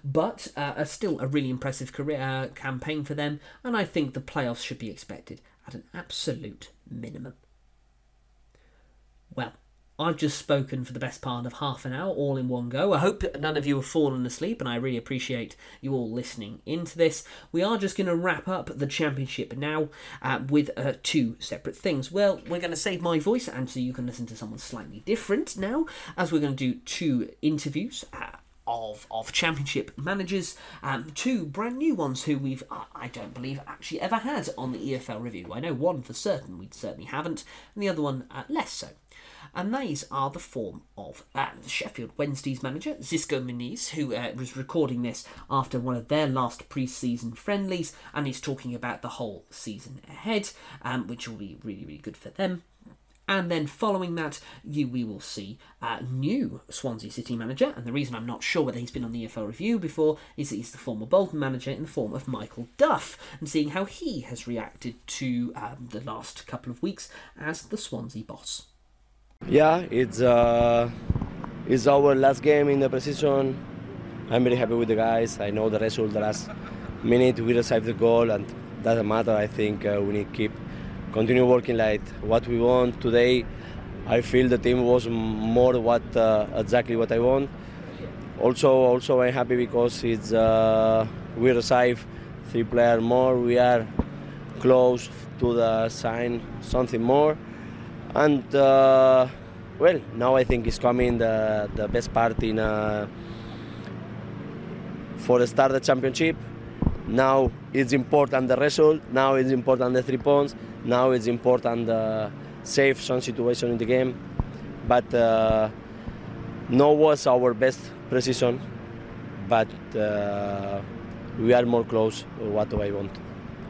but uh, still a really impressive career uh, campaign for them, and I think the playoffs should be expected at an absolute minimum. Well, I've just spoken for the best part of half an hour, all in one go. I hope none of you have fallen asleep, and I really appreciate you all listening into this. We are just going to wrap up the championship now uh, with uh, two separate things. Well, we're going to save my voice, and so you can listen to someone slightly different now, as we're going to do two interviews. Uh, of of championship managers, um, two brand new ones who we've uh, I don't believe actually ever had on the EFL review. I know one for certain we certainly haven't, and the other one uh, less so. And these are the form of uh, Sheffield Wednesday's manager, Xisco Muñoz, who uh, was recording this after one of their last pre season friendlies, and he's talking about the whole season ahead, um, which will be really, really good for them. And then following that, you we will see a new Swansea City manager. And the reason I'm not sure whether he's been on the EFL review before is that he's the former Bolton manager in the form of Michael Duff, and seeing how he has reacted to um, the last couple of weeks as the Swansea boss. Yeah, it's uh, it's our last game in the preseason. I'm very happy with the guys. I know the result. The last minute we received the goal, and doesn't matter. I think uh, we need to keep continue working like what we want today. I feel the team was more what uh, exactly what I want. Also, also I'm happy because it's uh, we receive three players more. We are close to the sign something more, and uh, well, now I think it's coming the the best part in uh, for the start the championship. Now it's important the result. Now it's important the three points. Now it's important the save some situation in the game. But uh, no was our best precision. But uh, we are more close. What do I want?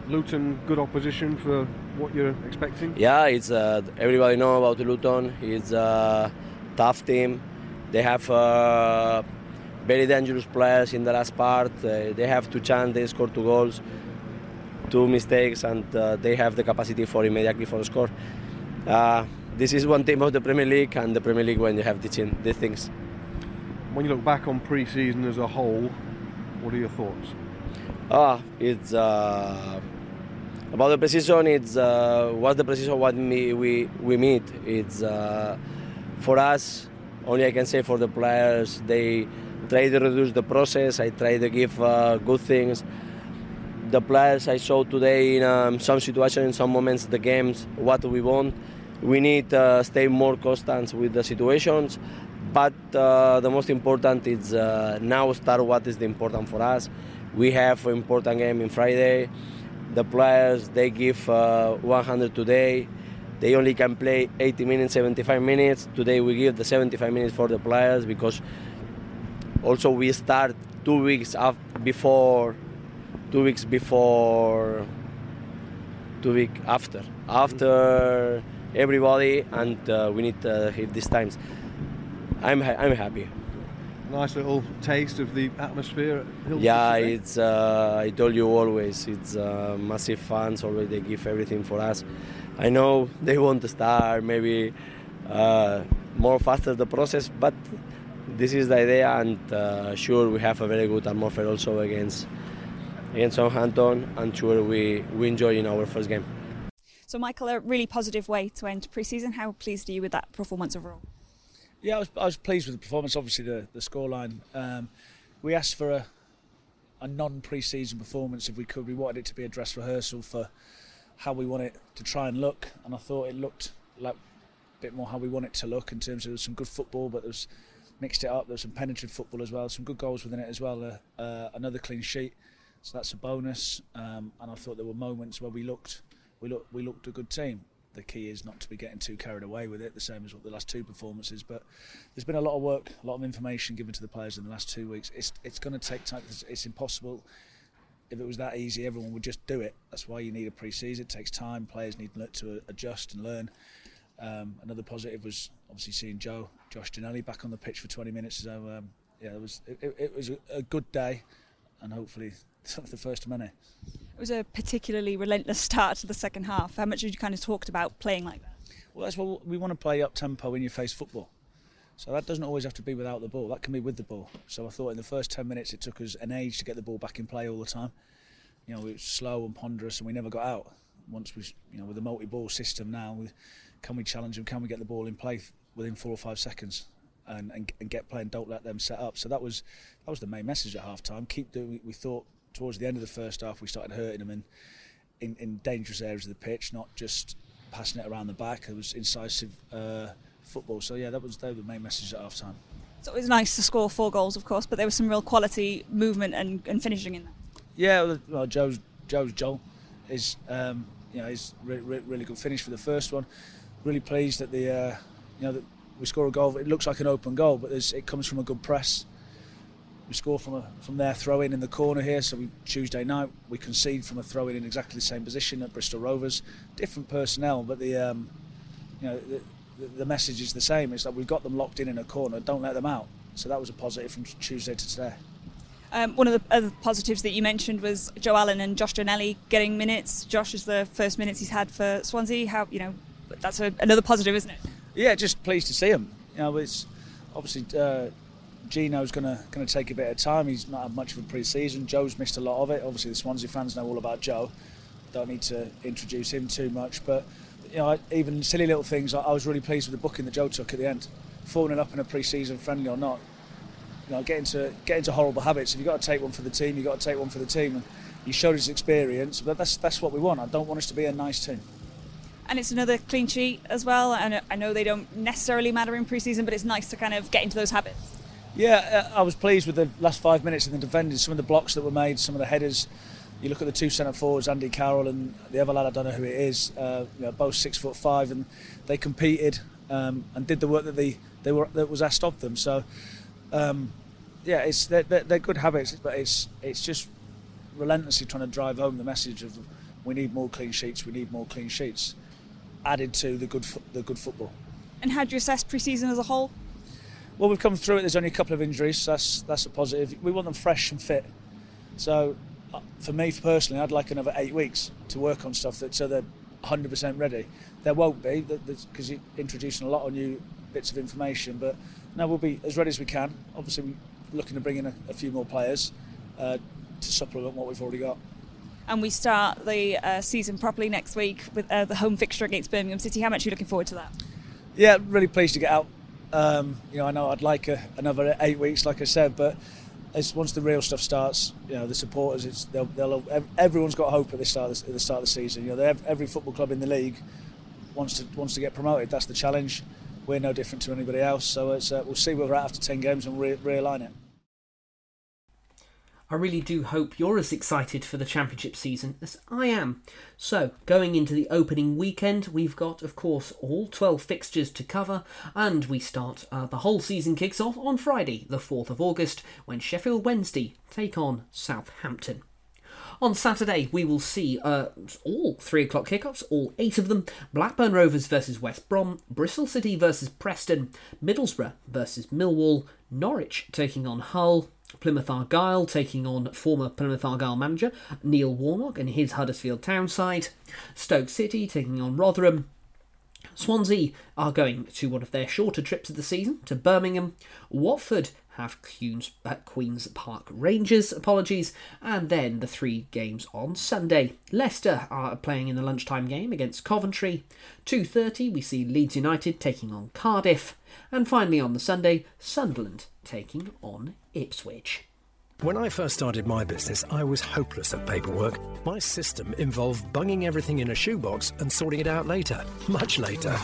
Luton, good opposition for what you're expecting. Yeah, it's uh, everybody know about Luton. It's a tough team. They have uh, very dangerous players in the last part. Uh, they have two chances, they score two goals, two mistakes, and uh, they have the capacity for immediately for a score. Uh, this is one team of the Premier League, and the Premier League when you have these, these things. When you look back on pre-season as a whole, what are your thoughts? Ah, it's uh, about the precision. It's uh, what's the precision what we we, we meet. It's uh, for us. Only I can say for the players. They try to reduce the process. I try to give uh, good things. The players I saw today in um, some situations, in some moments, the games, what we want. We need to uh, stay more constant with the situations. But uh, the most important is uh, now start what is the important for us. We have an important game in Friday. The players they give uh, 100 today. They only can play 80 minutes, 75 minutes. Today we give the 75 minutes for the players because also we start two weeks before, two weeks before, two week after, after everybody, and uh, we need to hit these times. I'm ha- I'm happy. Nice little taste of the atmosphere at Hilton Yeah, it's. Uh, I told you always, it's uh, massive fans. Always they give everything for us. I know they want to start maybe uh, more faster the process, but this is the idea, and uh, sure we have a very good atmosphere also against against Southampton, and sure we we enjoy in our first game. So, Michael, a really positive way to end pre-season. How pleased are you with that performance overall? Yeah, I was, I was pleased with the performance. Obviously, the the scoreline. Um, we asked for a a non pre-season performance if we could. We wanted it to be a dress rehearsal for how we want it to try and look, and I thought it looked like a bit more how we want it to look in terms of some good football, but there was mixed it up. There was some penetrative football as well, some good goals within it as well. Uh, uh, another clean sheet, so that's a bonus. Um, and I thought there were moments where we looked, we looked, we looked a good team. The key is not to be getting too carried away with it, the same as what the last two performances. But there's been a lot of work, a lot of information given to the players in the last two weeks. It's it's going to take time. It's, it's impossible. If it was that easy, everyone would just do it. That's why you need a pre-season. It takes time. Players need to adjust and learn. Um, another positive was obviously seeing Joe, Josh Ginnelly back on the pitch for 20 minutes. So um, yeah, it was it, it was a, good day, and hopefully the first many. It was a particularly relentless [laughs] start to the second half. How much had you kind of talked about playing like that? Well, that's what we want to play up tempo in your face football. So that doesn't always have to be without the ball. That can be with the ball. So I thought in the first 10 minutes it took us an age to get the ball back in play all the time. You know, it was slow and ponderous, and we never got out. Once we, you know, with the multi-ball system now, we, can we challenge them? Can we get the ball in play within four or five seconds? And, and, and get playing. Don't let them set up. So that was that was the main message at half time. Keep doing. We thought towards the end of the first half we started hurting them in, in, in dangerous areas of the pitch, not just passing it around the back. It was incisive uh, football. So yeah, that was the main message at half time. So it was nice to score four goals, of course, but there was some real quality movement and, and finishing in there. Yeah, well, Joe's Joe's Joel is um, you know he's re- re- really good finish for the first one really pleased that the uh, you know that we score a goal. It looks like an open goal, but it comes from a good press. We score from a from their throw in in the corner here. So we, Tuesday night we concede from a throw in in exactly the same position at Bristol Rovers. Different personnel, but the um, you know the, the message is the same. It's that we've got them locked in in a corner. Don't let them out. So that was a positive from Tuesday to today. Um, one of the other positives that you mentioned was Joe Allen and Josh Ginnelly getting minutes. Josh is the first minutes he's had for Swansea. How you know that's a, another positive, isn't it? Yeah, just pleased to see him. You know, it's obviously uh, Gino's going to going to take a bit of time. He's not had much of a pre-season. Joe's missed a lot of it. Obviously, the Swansea fans know all about Joe. don't need to introduce him too much. But you know, even silly little things. I, I was really pleased with the booking that Joe took at the end, falling up in a pre-season friendly or not. You know, get into get into horrible habits. If you've got to take one for the team, you've got to take one for the team. And he showed his experience, but that's that's what we want. I don't want us to be a nice team. And it's another clean sheet as well. And I know they don't necessarily matter in pre-season, but it's nice to kind of get into those habits. Yeah, uh, I was pleased with the last five minutes in the defending. Some of the blocks that were made, some of the headers. You look at the two centre forwards, Andy Carroll and the other lad, I don't know who it is. Uh, you know, both six foot five, and they competed um, and did the work that they they were that was asked of them. So, um, yeah, it's they're, they're, good habits, but it's it's just relentlessly trying to drive home the message of we need more clean sheets, we need more clean sheets, added to the good the good football. And how do you assess pre-season as a whole? Well, we've come through it. There's only a couple of injuries. So that's that's a positive. We want them fresh and fit. So, uh, for me personally, I'd like another eight weeks to work on stuff that so they're 100% ready. There won't be because you're introducing a lot of new bits of information. But now we'll be as ready as we can. Obviously, we're looking to bring in a, a few more players uh, to supplement what we've already got. And we start the uh, season properly next week with uh, the home fixture against Birmingham City. How much are you looking forward to that? Yeah, really pleased to get out um, you know, I know I'd like a, another eight weeks, like I said, but as once the real stuff starts, you know, the supporters, it's they'll, they'll everyone's got hope at the start of the, the start of the season. You know, every football club in the league wants to wants to get promoted. That's the challenge. We're no different to anybody else. So uh, we'll see where we're at after ten games and re- realign it. I really do hope you're as excited for the championship season as I am. So, going into the opening weekend, we've got, of course, all 12 fixtures to cover, and we start uh, the whole season kicks off on Friday, the 4th of August, when Sheffield Wednesday take on Southampton. On Saturday, we will see uh, all three o'clock kickoffs, all eight of them Blackburn Rovers versus West Brom, Bristol City versus Preston, Middlesbrough versus Millwall, Norwich taking on Hull, Plymouth Argyle taking on former Plymouth Argyle manager Neil Warnock and his Huddersfield Town side. Stoke City taking on Rotherham. Swansea are going to one of their shorter trips of the season to Birmingham. Watford have Queen's, uh, Queen's Park Rangers, apologies, and then the three games on Sunday. Leicester are playing in the lunchtime game against Coventry. 2.30 we see Leeds United taking on Cardiff. And finally on the Sunday, Sunderland taking on Ipswich. When I first started my business, I was hopeless at paperwork. My system involved bunging everything in a shoebox and sorting it out later, much later.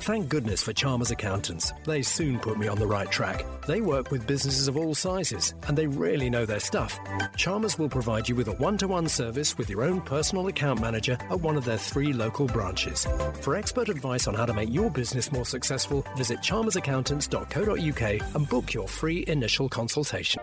Thank goodness for Chalmers Accountants. They soon put me on the right track. They work with businesses of all sizes, and they really know their stuff. Chalmers will provide you with a one to one service with your own personal account manager at one of their three local branches. For expert advice on how to make your business more successful, visit chalmersaccountants.co.uk and book your free initial consultation.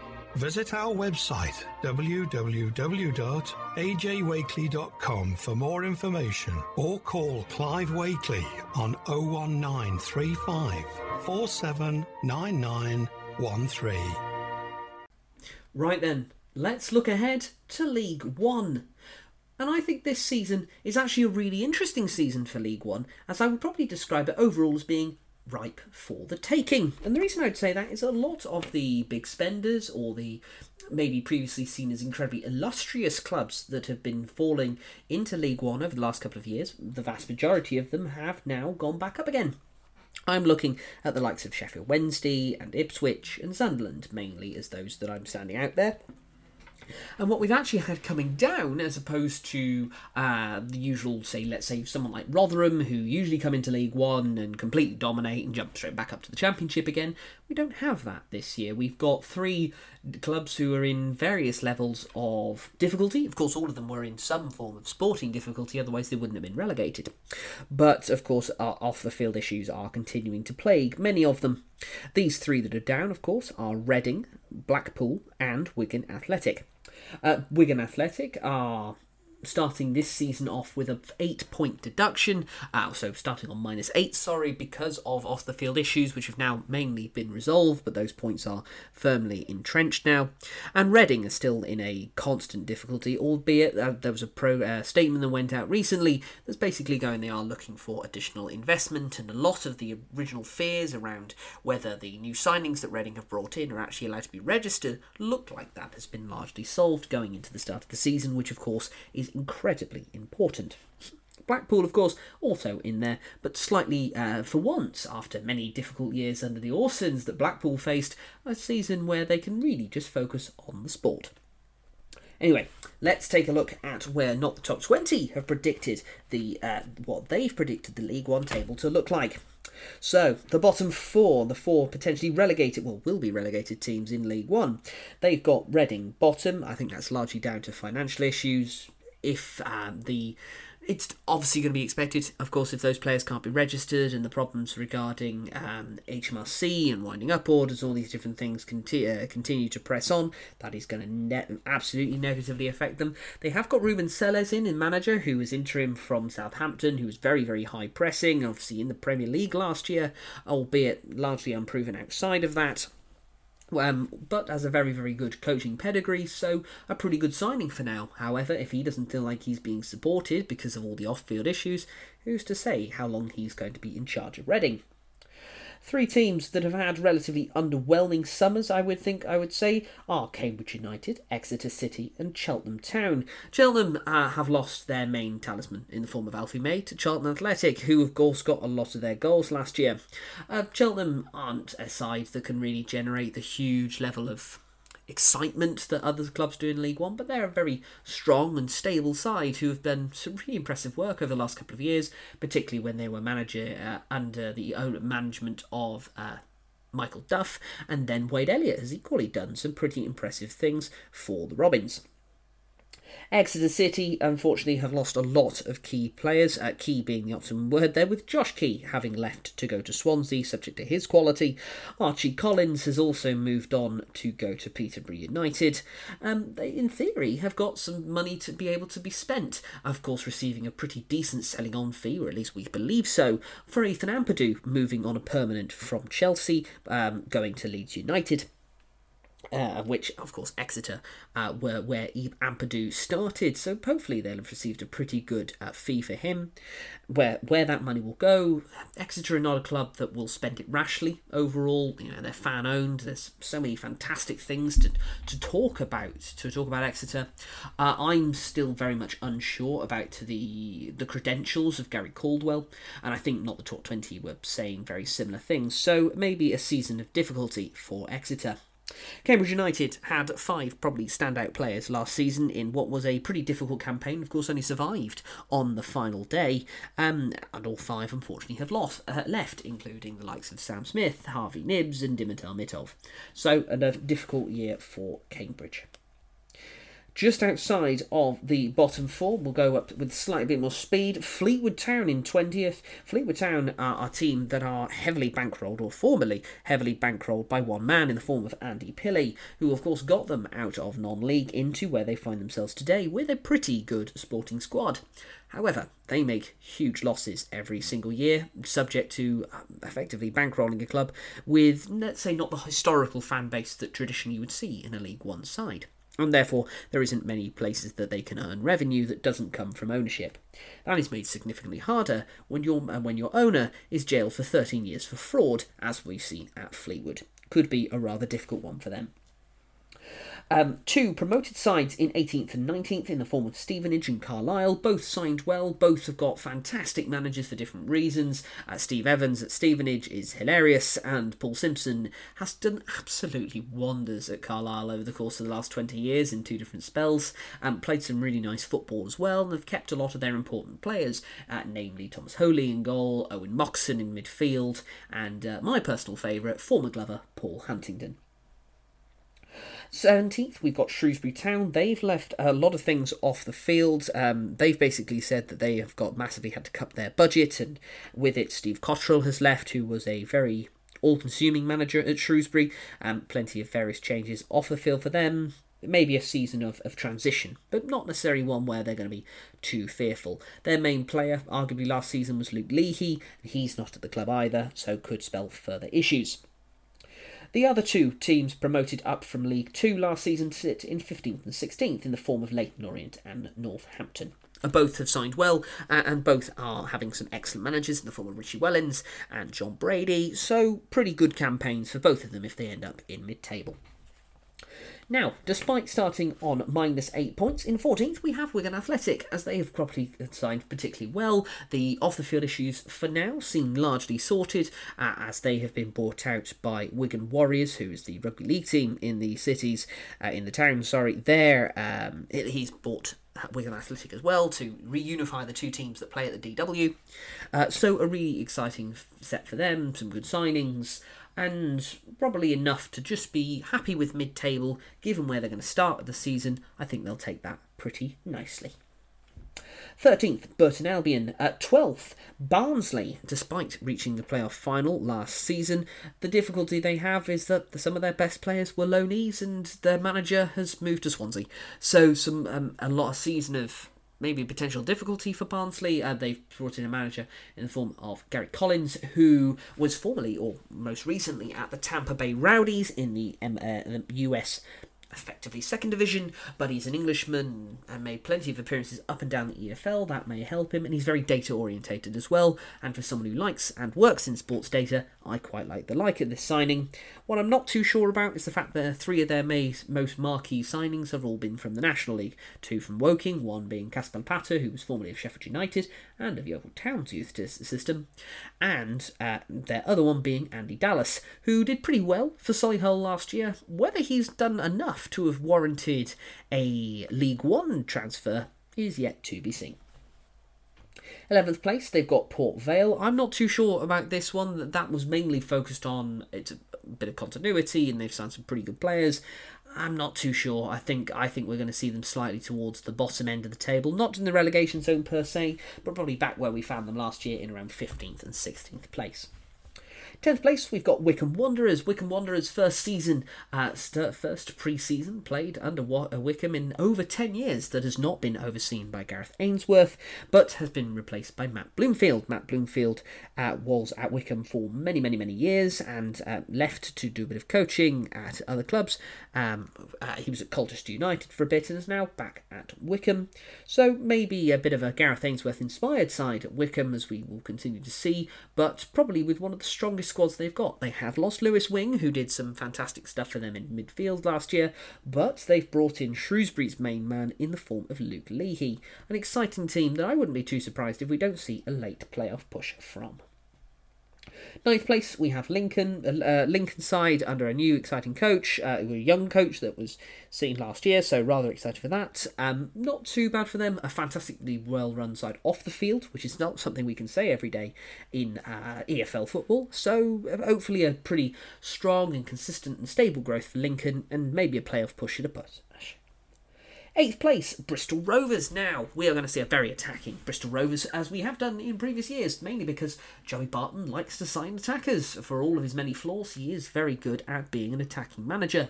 Visit our website www.ajwakely.com for more information or call Clive Wakely on 01935 479913. Right then, let's look ahead to League One. And I think this season is actually a really interesting season for League One, as I would probably describe it overall as being ripe for the taking. And the reason I'd say that is a lot of the big spenders or the maybe previously seen as incredibly illustrious clubs that have been falling into League One over the last couple of years, the vast majority of them have now gone back up again. I'm looking at the likes of Sheffield Wednesday and Ipswich and Sunderland mainly as those that I'm standing out there. And what we've actually had coming down, as opposed to uh, the usual, say, let's say someone like Rotherham, who usually come into League One and completely dominate and jump straight back up to the Championship again, we don't have that this year. We've got three clubs who are in various levels of difficulty. Of course, all of them were in some form of sporting difficulty, otherwise, they wouldn't have been relegated. But, of course, off the field issues are continuing to plague many of them. These three that are down, of course, are Reading, Blackpool, and Wigan Athletic. Uh, Wigan Athletic are starting this season off with a eight point deduction, uh, so starting on minus eight, sorry, because of off the field issues, which have now mainly been resolved, but those points are firmly entrenched now. And Reading are still in a constant difficulty, albeit uh, there was a pro uh, statement that went out recently that's basically going they are looking for additional investment, and a lot of the original fears around whether the new signings that Reading have brought in are actually allowed to be registered look like that has been largely solved going into the start of the season, which of course is incredibly important. Blackpool, of course, also in there, but slightly uh, for once, after many difficult years under the Oystons that Blackpool faced, a season where they can really just focus on the sport. Anyway, let's take a look at where not the top 20 have predicted the uh, what they've predicted the League One table to look like. So, the bottom four, the four potentially relegated, well, will be relegated teams in League One. They've got Reading bottom. I think that's largely down to financial issues. If um, the it's obviously going to be expected, of course, if those players can't be registered and the problems regarding um, HMRC and winding up orders, all these different things conti- uh, continue to press on, that is going to ne- absolutely negatively affect them. They have got Ruben Selles in, in manager, who was interim from Southampton, who was very, very high pressing, obviously in the Premier League last year, albeit largely unproven outside of that. Um, but has a very, very good coaching pedigree, so a pretty good signing for now. However, if he doesn't feel like he's being supported because of all the off field issues, who's to say how long he's going to be in charge of Reading? Three teams that have had relatively underwhelming summers, I would think, I would say, are Cambridge United, Exeter City, and Cheltenham Town. Cheltenham uh, have lost their main talisman in the form of Alfie May to Charlton Athletic, who of course got a lot of their goals last year. Uh, Cheltenham aren't a side that can really generate the huge level of excitement that other clubs do in League One, but they're a very strong and stable side who have done some really impressive work over the last couple of years, particularly when they were manager uh, under the management of. Uh, Michael Duff and then Wade Elliott has equally done some pretty impressive things for the Robins. Exeter City, unfortunately, have lost a lot of key players, uh, key being the optimum word there, with Josh Key having left to go to Swansea, subject to his quality. Archie Collins has also moved on to go to Peterborough United. Um, they, in theory, have got some money to be able to be spent, of course, receiving a pretty decent selling on fee, or at least we believe so, for Ethan Ampadu moving on a permanent from Chelsea, um, going to Leeds United uh, which of course Exeter uh, were where Ampadu started. So hopefully they'll have received a pretty good uh, fee for him. Where where that money will go, Exeter are not a club that will spend it rashly. Overall, you know they're fan owned. There's so many fantastic things to to talk about to talk about Exeter. Uh, I'm still very much unsure about the the credentials of Gary Caldwell, and I think not the top twenty were saying very similar things. So maybe a season of difficulty for Exeter. Cambridge United had five probably standout players last season in what was a pretty difficult campaign. Of course, only survived on the final day, um, and all five unfortunately have lost uh, left, including the likes of Sam Smith, Harvey Knibbs, and Dimitar Mitov. So, a difficult year for Cambridge. Just outside of the bottom four, we'll go up with slightly bit more speed. Fleetwood Town in 20th. Fleetwood Town are a team that are heavily bankrolled, or formerly heavily bankrolled, by one man in the form of Andy Pilley, who of course got them out of non league into where they find themselves today with a pretty good sporting squad. However, they make huge losses every single year, subject to um, effectively bankrolling a club with, let's say, not the historical fan base that traditionally you would see in a League One side and therefore there isn't many places that they can earn revenue that doesn't come from ownership. That is made significantly harder when your uh, when your owner is jailed for 13 years for fraud, as we've seen at Fleetwood. Could be a rather difficult one for them. Um, two promoted sides in 18th and 19th in the form of Stevenage and Carlisle. Both signed well. Both have got fantastic managers for different reasons. Uh, Steve Evans at Stevenage is hilarious, and Paul Simpson has done absolutely wonders at Carlisle over the course of the last 20 years in two different spells. and um, played some really nice football as well, and have kept a lot of their important players, uh, namely Thomas Holy in goal, Owen Moxon in midfield, and uh, my personal favourite, former Glover Paul Huntington. 17th, we've got Shrewsbury Town. They've left a lot of things off the field. Um, they've basically said that they have got massively had to cut their budget, and with it, Steve Cotterill has left, who was a very all consuming manager at Shrewsbury. and plenty of various changes off the field for them maybe a season of, of transition, but not necessarily one where they're going to be too fearful. Their main player, arguably last season, was Luke Leahy, and he's not at the club either, so could spell further issues. The other two teams promoted up from League Two last season sit in 15th and 16th in the form of Leyton Orient and Northampton. Both have signed well, uh, and both are having some excellent managers in the form of Richie Wellens and Jon Brady, so pretty good campaigns for both of them if they end up in mid table. Now, despite starting on minus eight points, in 14th we have Wigan Athletic, as they have probably signed particularly well. The off the field issues for now seem largely sorted, uh, as they have been bought out by Wigan Warriors, who is the rugby league team in the cities, uh, in the town, sorry. There, um, he's bought Wigan Athletic as well to reunify the two teams that play at the DW. Uh, so, a really exciting set for them, some good signings and probably enough to just be happy with mid table given where they're going to start the season. I think they'll take that pretty nicely. 13th, Burton Albion. At 12th, Barnsley. Despite reaching the playoff final last season, the difficulty they have is that some of their best players were loanees and their manager has moved to Swansea. So, some um, a lot of season of maybe a potential difficulty for Barnsley. Uh, they've brought in a manager in the form of Gary Collins, who was formerly, or most recently, at the Tampa Bay Rowdies in the, uh, the US effectively second division, but he's an Englishman and made plenty of appearances up and down the EFL. That may help him, and he's very data orientated as well. And for someone who likes and works in sports data, I quite like the like of this signing. What I'm not too sure about is the fact that three of their most marquee signings have all been from the National League. Two from Woking, one being Caspar Pater, who was formerly of Sheffield United and of Yeovil Town's youth system, and uh, their other one being Andy Dallas, who did pretty well for Solihull last year. Whether he's done enough to have warranted a League One transfer is yet to be seen. 11th place, they've got Port Vale. I'm not too sure about this one. That that was mainly focused on it's a bit of continuity, and they've signed some pretty good players. I'm not too sure. I think I think we're going to see them slightly towards the bottom end of the table, not in the relegation zone per se, but probably back where we found them last year in around 15th and 16th place. 10th place, we've got Wycombe Wanderers. Wycombe Wanderers' first season, uh, st- first pre season played under uh, Wycombe in over 10 years that has not been overseen by Gareth Ainsworth, but has been replaced by Matt Bloomfield. Matt Bloomfield uh, was at Wycombe for many, many, many years and uh, left to do a bit of coaching at other clubs. Um, uh, he was at Colchester United for a bit and is now back at Wycombe. So maybe a bit of a Gareth Ainsworth inspired side at Wycombe, as we will continue to see, but probably with one of the strongest squads they've got. They have lost Lewis Wing, who did some fantastic stuff for them in midfield last year, but they've brought in Shrewsbury's main man in the form of Luke Leahy, an exciting team that I wouldn't be too surprised if we don't see a late playoff push from. Ninth place, we have Lincoln. Uh, Lincoln side under a new exciting coach, uh, a young coach that was seen last year, so rather excited for that. Um, not too bad for them. A fantastically well run side off the field, which is not something we can say every day in uh, EFL football. So hopefully a pretty strong and consistent and stable growth for Lincoln, and maybe a playoff push at a push. Eighth place, Bristol Rovers. Now, we are going to see a very attacking Bristol Rovers, as we have done in previous years, mainly because Joey Barton likes to sign attackers. For all of his many flaws, he is very good at being an attacking manager.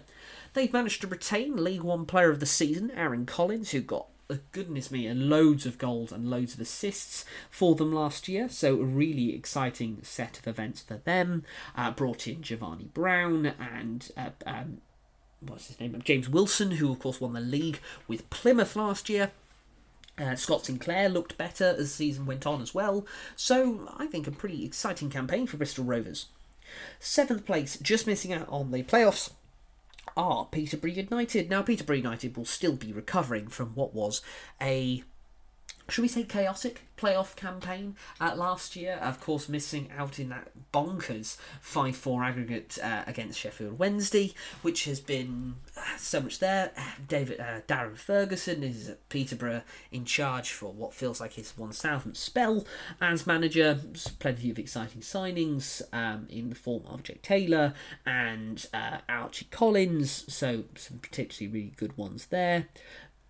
They've managed to retain League One Player of the Season, Aaron Collins, who got uh, goodness me, and loads of goals and loads of assists for them last year. So a really exciting set of events for them. Uh, brought in Giovanni Brown and uh, um, what's his name? James Wilson, who of course won the league with Plymouth last year. Uh, Scott Sinclair looked better as the season went on as well. So I think a pretty exciting campaign for Bristol Rovers. Seventh place, just missing out on the playoffs, are Peterborough United. Now, Peterborough United will still be recovering from what was a should we say chaotic playoff campaign uh, last year? Of course, missing out in that bonkers 5 4 aggregate uh, against Sheffield Wednesday, which has been uh, so much there. David uh, Darren Ferguson is at Peterborough in charge for what feels like his 1000th spell as manager. Plenty of exciting signings um, in the form of Jake Taylor and uh, Archie Collins, so some particularly really good ones there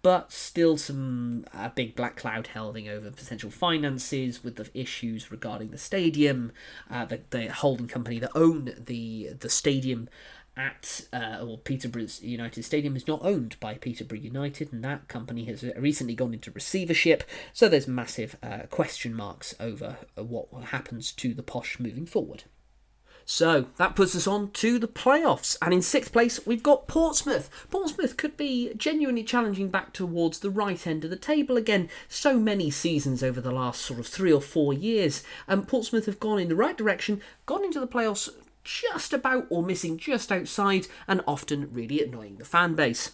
but still some uh, big black cloud hanging over potential finances with the issues regarding the stadium, uh, the, the holding company that own the the stadium at uh, or Peterborough United Stadium is not owned by Peterborough United, and that company has recently gone into receivership. So there's massive uh, question marks over what happens to the posh moving forward. So that puts us on to the playoffs. And in sixth place, we've got Portsmouth. Portsmouth could be genuinely challenging back towards the right end of the table again. So many seasons over the last sort of three or four years. And Portsmouth have gone in the right direction, gone into the playoffs just about or missing just outside, and often really annoying the fan base.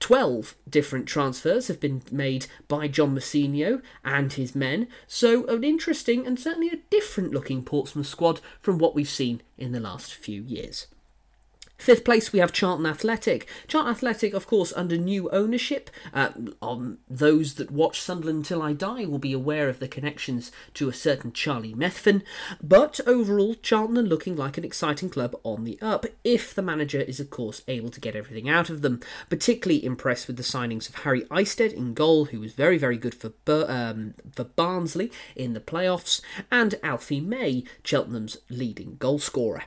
12 different transfers have been made by John Mousinho and his men, so an interesting and certainly a different looking Portsmouth squad from what we've seen in the last few years. Fifth place, we have Charlton Athletic. Charlton Athletic, of course, under new ownership. Uh, um, those that watch Sunderland Till I Die will be aware of the connections to a certain Charlie Methven. But overall, Charlton are looking like an exciting club on the up, if the manager is, of course, able to get everything out of them. Particularly impressed with the signings of Harry Isted in goal, who was very, very good for, um, for Barnsley in the playoffs, and Alfie May, Cheltenham's leading goalscorer.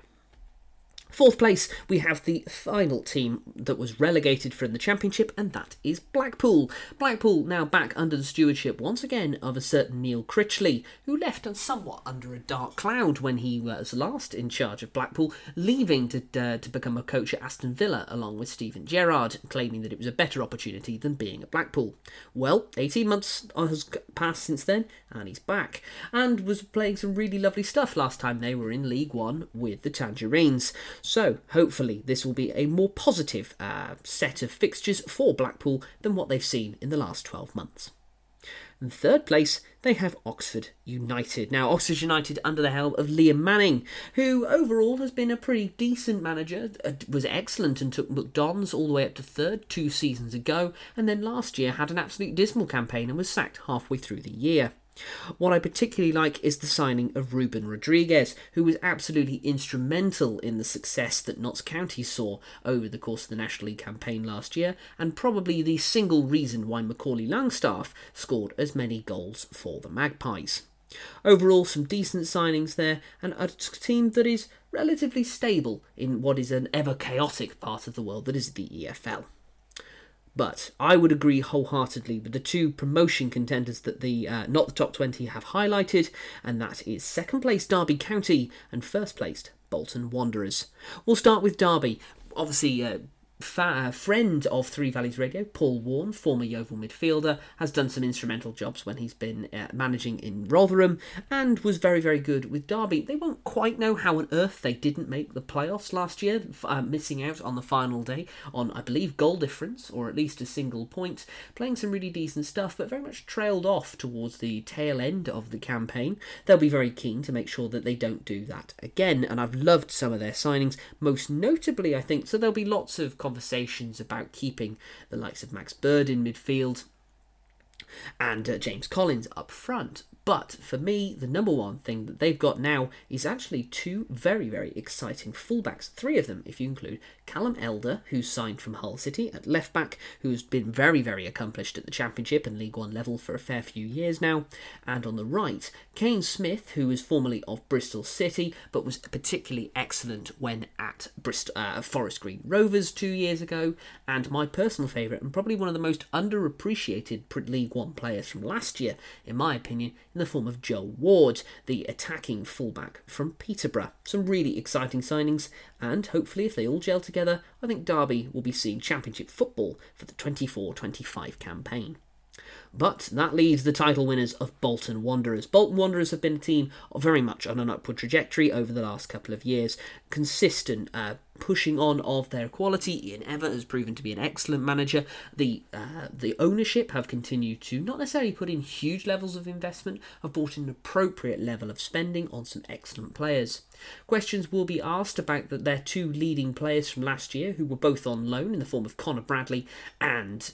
Fourth place, we have the final team that was relegated from the Championship, and that is Blackpool. Blackpool now back under the stewardship once again of a certain Neil Critchley, who left us somewhat under a dark cloud when he was last in charge of Blackpool, leaving to, uh, to become a coach at Aston Villa along with Steven Gerrard, claiming that it was a better opportunity than being at Blackpool. Well, 18 months has passed since then, and he's back, and was playing some really lovely stuff last time they were in League One with the Tangerines. So, hopefully, this will be a more positive uh, set of fixtures for Blackpool than what they've seen in the last 12 months. In third place, they have Oxford United. Now, Oxford United under the helm of Liam Manning, who overall has been a pretty decent manager, uh, was excellent and took MK Dons all the way up to third two seasons ago, and then last year had an absolute dismal campaign and was sacked halfway through the year. What I particularly like is the signing of Ruben Rodrigues, who was absolutely instrumental in the success that Notts County saw over the course of the National League campaign last year, and probably the single reason why Macaulay Langstaff scored as many goals for the Magpies. Overall, some decent signings there, and a team that is relatively stable in what is an ever chaotic part of the world that is the EFL. But I would agree wholeheartedly with the two promotion contenders that the uh, not the top 20 have highlighted, and that is second place Derby County and first placed Bolton Wanderers. We'll start with Derby. Obviously, uh, fa- friend of Three Valleys Radio, Paul Warne, former Yeovil midfielder, has done some instrumental jobs when he's been uh, managing in Rotherham and was very, very good with Derby. They won't quite know how on earth they didn't make the playoffs last year, uh, missing out on the final day on, I believe, goal difference or at least a single point, playing some really decent stuff, but very much trailed off towards the tail end of the campaign. They'll be very keen to make sure that they don't do that again, and I've loved some of their signings, most notably, I think, so there'll be lots of conversations about keeping the likes of Max Bird in midfield and uh, James Collins up front. But for me, the number one thing that they've got now is actually two very, very exciting fullbacks. Three of them, if you include Callum Elder, who's signed from Hull City at left back, who's been very, very accomplished at the Championship and League One level for a fair few years now. And on the right, Kane Smith, who was formerly of Bristol City, but was particularly excellent when at uh, Forest Green Rovers two years ago. And my personal favourite, and probably one of the most underappreciated League One players from last year, in my opinion, in the form of Joe Ward, the attacking fullback from Peterborough. Some really exciting signings, and hopefully, if they all gel together, I think Derby will be seeing Championship football for the 24 25 campaign. But that leaves the title winners of Bolton Wanderers. Bolton Wanderers have been a team very much on an upward trajectory over the last couple of years. Consistent uh, pushing on of their quality. Ian Evatt has proven to be an excellent manager. The uh, the ownership have continued to not necessarily put in huge levels of investment, have brought in an appropriate level of spending on some excellent players. Questions will be asked about the, their two leading players from last year, who were both on loan in the form of Conor Bradley and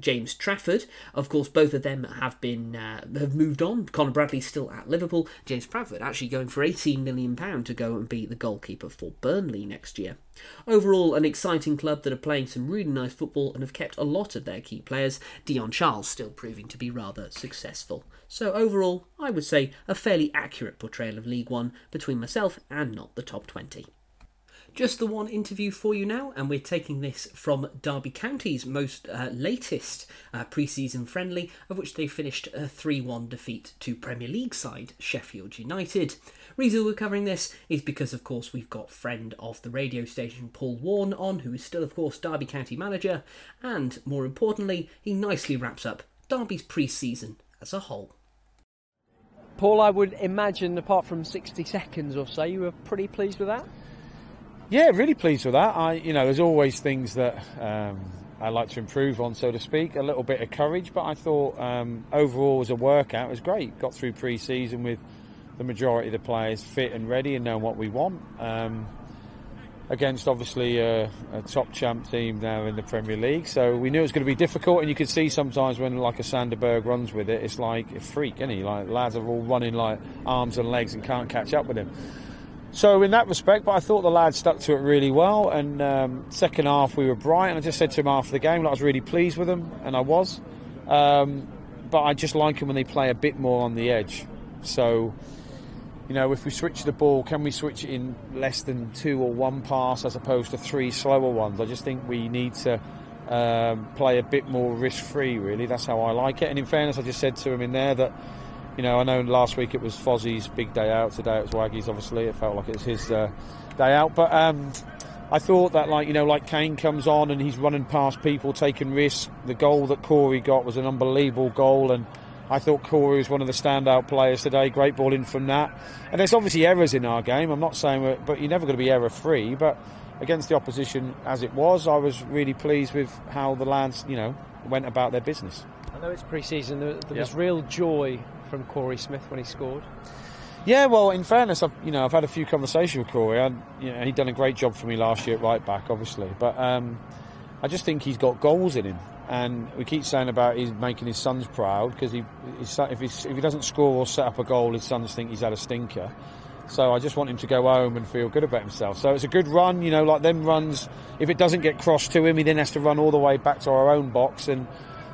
James Trafford. Of course, both of them have been uh, have moved on. Conor Bradley still at Liverpool. James Trafford actually going for 18 million pound to go and be the goalkeeper for Burnley next year. Overall, an exciting club that are playing some really nice football and have kept a lot of their key players. Dion Charles still proving to be rather successful. So overall, I would say a fairly accurate portrayal of League One between myself and not the top 20. Just the one interview for you now, and we're taking this from Derby County's most uh, latest uh, pre season friendly, of which they finished a 3 1 defeat to Premier League side Sheffield United. Reason we're covering this is because, of course, we've got friend of the radio station Paul Warne on, who is still, of course, Derby County manager, and more importantly, he nicely wraps up Derby's pre season as a whole. Paul, I would imagine, apart from 60 seconds or so, you were pretty pleased with that? Yeah, really pleased with that. I, you know, there's always things that um, I like to improve on, so to speak. A little bit of courage, but I thought um, overall as a workout, it was great. Got through pre-season with the majority of the players fit and ready and knowing what we want. Um, against obviously a, a, top champ team now in the Premier League. So we knew it was going to be difficult, and you could see sometimes when like a Sander Berge runs with it, it's like a freak, isn't he? Like lads are all running like arms and legs and can't catch up with him. So in that respect, but I thought the lads stuck to it really well. And um, second half we were bright, and I just said to him after the game that I was really pleased with them, and I was. Um, but I just like them when they play a bit more on the edge. So you know, if we switch the ball, can we switch it in less than two or one pass as opposed to three slower ones? I just think we need to um, play a bit more risk free, really. That's how I like it. And in fairness, I just said to him in there that, you know, I know last week it was Fozzie's big day out. Today it was Waggy's, obviously. It felt like it was his uh, day out. But um, I thought that, like, you know, like Kane comes on and he's running past people, taking risks. The goal that Corey got was an unbelievable goal. And I thought Corey was one of the standout players today. Great ball in from that. And there's obviously errors in our game. I'm not saying, but you're never going to be error free. But against the opposition as it was, I was really pleased with how the lads, you know, went about their business. I know it's pre-season. There, there was real joy from Corey Smith when he scored. Yeah, well, in fairness, I've, you know, I've had a few conversations with Corey. and you know, he'd done a great job for me last year at right back, obviously, but um, I just think he's got goals in him and we keep saying about he's making his sons proud because he, if, if he doesn't score or set up a goal, his sons think he's had a stinker. So I just want him to go home and feel good about himself. So it's a good run, you know, like them runs. If it doesn't get crossed to him, he then has to run all the way back to our own box, and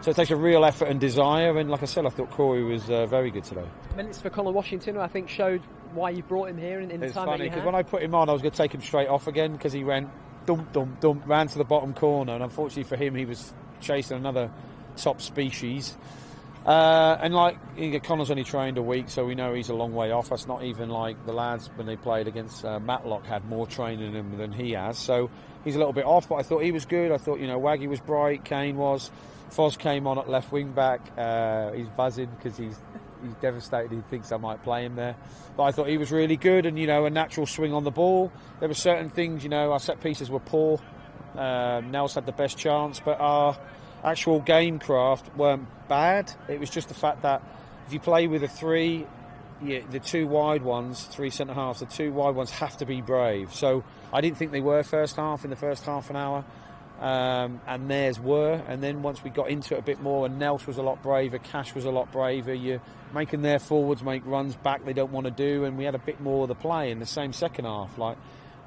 so it takes a real effort and desire. And like I said, I thought Corey was uh, very good today. Minutes for Conor Washington, I think showed why you brought him here in, in the time funny because when I put him on, I was going to take him straight off again because he went dump, dump, dump, ran to the bottom corner, and unfortunately for him, he was chasing another top species. Uh, and like Conor's only trained a week, so we know he's a long way off. That's not even like the lads when they played against uh, Matlock had more training in him than he has. So he's a little bit off, but I thought he was good. I thought you know Waggy was bright, Kane was, Foz came on at left wing back. Uh, he's buzzing because he's he's devastated. He thinks I might play him there, but I thought he was really good and you know a natural swing on the ball. There were certain things you know our set pieces were poor. Uh, Nels had the best chance, but our actual game craft weren't bad. It was just the fact that if you play with a three, yeah, the two wide ones, three centre halves, the two wide ones have to be brave. So I didn't think they were first half in the first half an hour. Um, and theirs were. And then once we got into it a bit more, and Nels was a lot braver, Cash was a lot braver. You're making their forwards make runs back they don't want to do, and we had a bit more of the play in the same second half. Like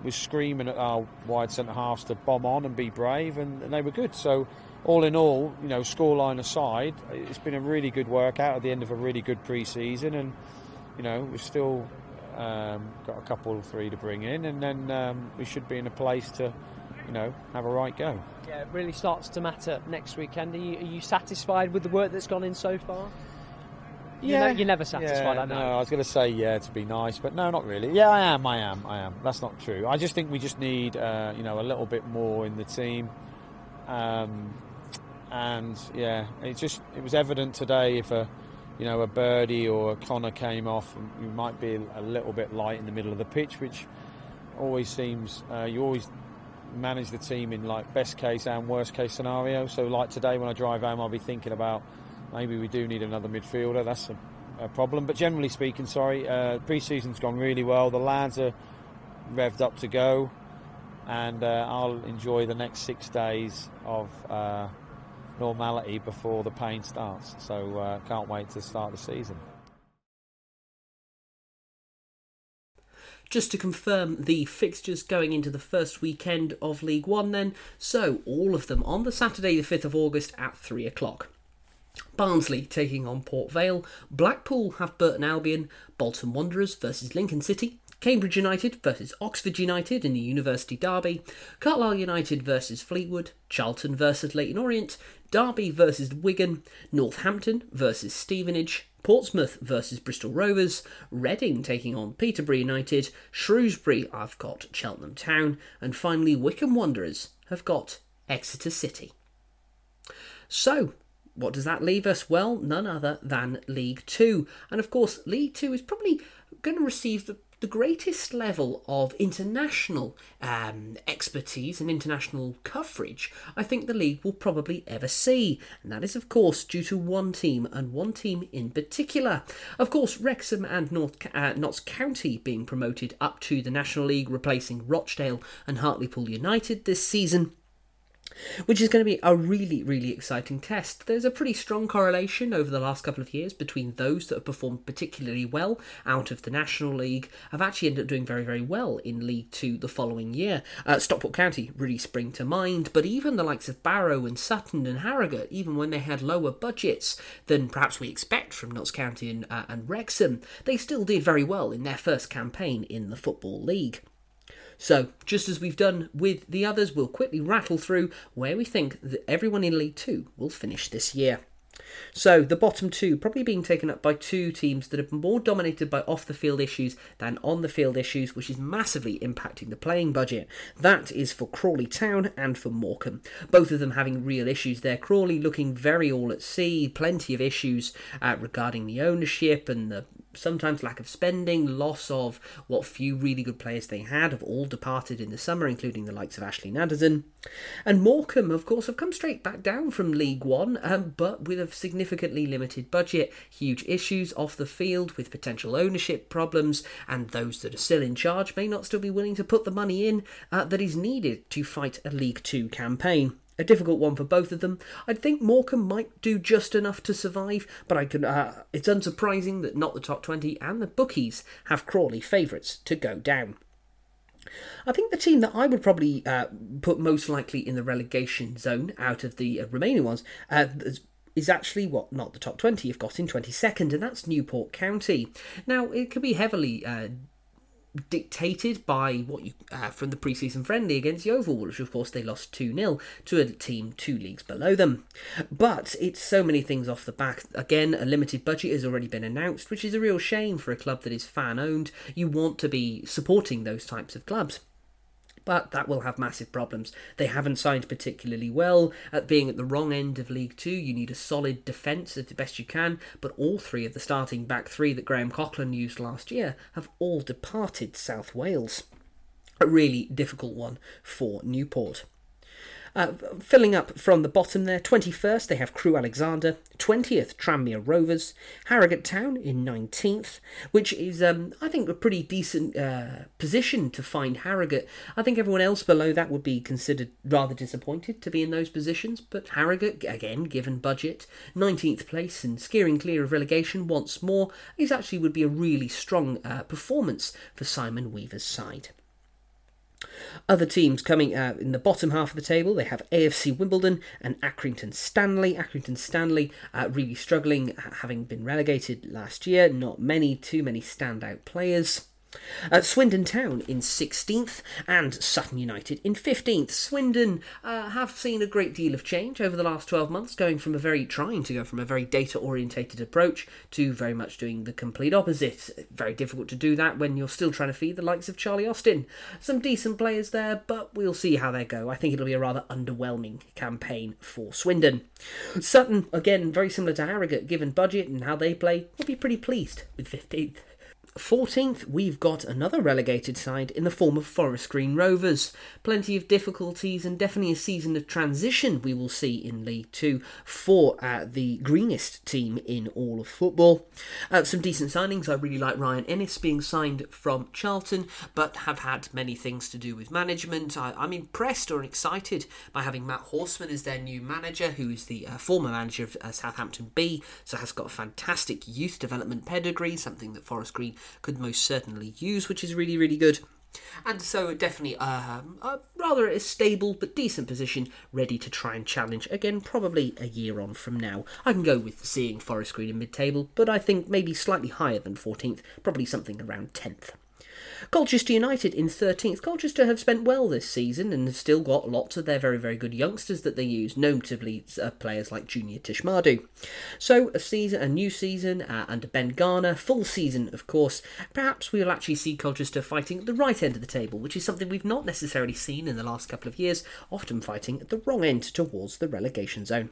was screaming at our wide centre halves to bomb on and be brave, and, and they were good. So all in all, you know, scoreline aside, it's been a really good workout at the end of a really good pre-season, and you know, we've still um, got a couple three to bring in, and then um, we should be in a place to, you know, have a right go. Yeah, it really starts to matter next weekend. Are you, are you satisfied with the work that's gone in so far? Yeah, you're, ne- you're never satisfied. Yeah, I know. no, I was going to say yeah to be nice, but no, not really. Yeah, I am. I am. I am. That's not true. I just think we just need, uh, you know, a little bit more in the team. Um, and yeah, it just it was evident today if a you know a birdie or a Connor came off, you might be a little bit light in the middle of the pitch, which always seems uh, you always manage the team in like best case and worst case scenario. So like today when I drive home, I'll be thinking about maybe we do need another midfielder. That's a, a problem. But generally speaking, sorry, uh, pre-season's gone really well. The lads are revved up to go, and uh, I'll enjoy the next six days of uh, normality before the pain starts. So uh, can't wait to start the season. Just to confirm the fixtures going into the first weekend of League One, then, so all of them on the Saturday, the 5th of August at 3 o'clock. Barnsley taking on Port Vale, Blackpool have Burton Albion, Bolton Wanderers versus Lincoln City, Cambridge United versus Oxford United in the University Derby, Carlisle United versus Fleetwood, Charlton versus Leyton Orient, Derby versus Wigan, Northampton versus Stevenage, Portsmouth versus Bristol Rovers, Reading taking on Peterborough United, Shrewsbury I've got Cheltenham Town, and finally Wycombe Wanderers have got Exeter City. So, what does that leave us? Well, none other than League Two. And of course, League Two is probably going to receive the the greatest level of international um, expertise and international coverage I think the league will probably ever see. And that is, of course, due to one team and one team in particular. Of course, Wrexham and North, uh, Notts County being promoted up to the National League, replacing Rochdale and Hartlepool United this season which is going to be a really, really exciting test. There's a pretty strong correlation over the last couple of years between those that have performed particularly well out of the National League have actually ended up doing very, very well in League Two the following year. Uh, Stockport County really spring to mind, but even the likes of Barrow and Sutton and Harrogate, even when they had lower budgets than perhaps we expect from Notts County and, uh, and Wrexham, they still did very well in their first campaign in the Football League. So, just as we've done with the others, we'll quickly rattle through where we think that everyone in League Two will finish this year. So the bottom two probably being taken up by two teams that are more dominated by off the field issues than on the field issues, which is massively impacting the playing budget. That is for Crawley Town and for Morecambe. Both of them having real issues there. Crawley looking very all at sea, plenty of issues uh, regarding the ownership and the sometimes lack of spending, loss of what few really good players they had have all departed in the summer, including the likes of Ashley Nadesan. And Morecambe, of course, have come straight back down from League One, um, but with a significantly limited budget, huge issues off the field with potential ownership problems, and those that are still in charge may not still be willing to put the money in uh, that is needed to fight a League Two campaign a difficult one for both of them. I'd think Morecambe might do just enough to survive, but I can. Uh, it's unsurprising that not the top twenty and the bookies have Crawley favourites to go down. I think the team that I would probably uh, put most likely in the relegation zone out of the uh, remaining ones uh, is actually what not the top 20 you've got in 22nd and that's Newport County. Now it could be heavily uh, dictated by what you uh, from the preseason friendly against Yeovil, which of course they lost 2 0 to a team two leagues below them. But it's so many things off the back. Again, a limited budget has already been announced, which is a real shame for a club that is fan owned. You want to be supporting those types of clubs but that will have massive problems. They haven't signed particularly well. At being at the wrong end of League Two, you need a solid defence as best you can, but all three of the starting back three that Graham Coughlan used last year have all departed South Wales. A really difficult one for Newport. Uh, filling up from the bottom there, 21st they have Crewe Alexandra, 20th Tranmere Rovers, Harrogate Town in 19th, which is, um, I think, a pretty decent uh, position to find Harrogate. I think everyone else below that would be considered rather disappointed to be in those positions, but Harrogate, again, given budget, 19th place and steering clear of relegation once more, is actually would be a really strong uh, performance for Simon Weaver's side. Other teams coming uh, in the bottom half of the table, they have AFC Wimbledon and Accrington Stanley. Accrington Stanley uh, really struggling, having been relegated last year. Not many, too many standout players. Uh, Swindon Town in 16th and Sutton United in 15th. Swindon uh, have seen a great deal of change over the last 12 months, going from a very trying to go from a very data orientated approach to very much doing the complete opposite. Very difficult to do that when you're still trying to feed the likes of Charlie Austin. Some decent players there, but we'll see how they go. I think it'll be a rather underwhelming campaign for Swindon. Sutton, again, very similar to Harrogate, given budget and how they play, will be pretty pleased with 15th. 14th, we've got another relegated side in the form of Forest Green Rovers. Plenty of difficulties and definitely a season of transition we will see in League Two for uh, the greenest team in all of football. Uh, some decent signings. I really like Ryan Inniss being signed from Charlton, but have had many things to do with management. I, am I'm impressed or excited by having Matt Horseman as their new manager, who is the uh, former manager of uh, Southampton B, so has got a fantastic youth development pedigree, something that Forest Green could most certainly use, which is really, really good. And so, definitely um, a rather a stable but decent position, ready to try and challenge again, probably a year on from now. I can go with seeing Forest Green in mid table, but I think maybe slightly higher than 14th, probably something around 10th. Colchester United in 13th. Colchester have spent well this season and have still got lots of their very, very good youngsters that they use, notably uh, players like Junior Tchamadeu. So, a season, a new season uh, under Ben Garner, full season, of course. Perhaps we will actually see Colchester fighting at the right end of the table, which is something we've not necessarily seen in the last couple of years, often fighting at the wrong end towards the relegation zone.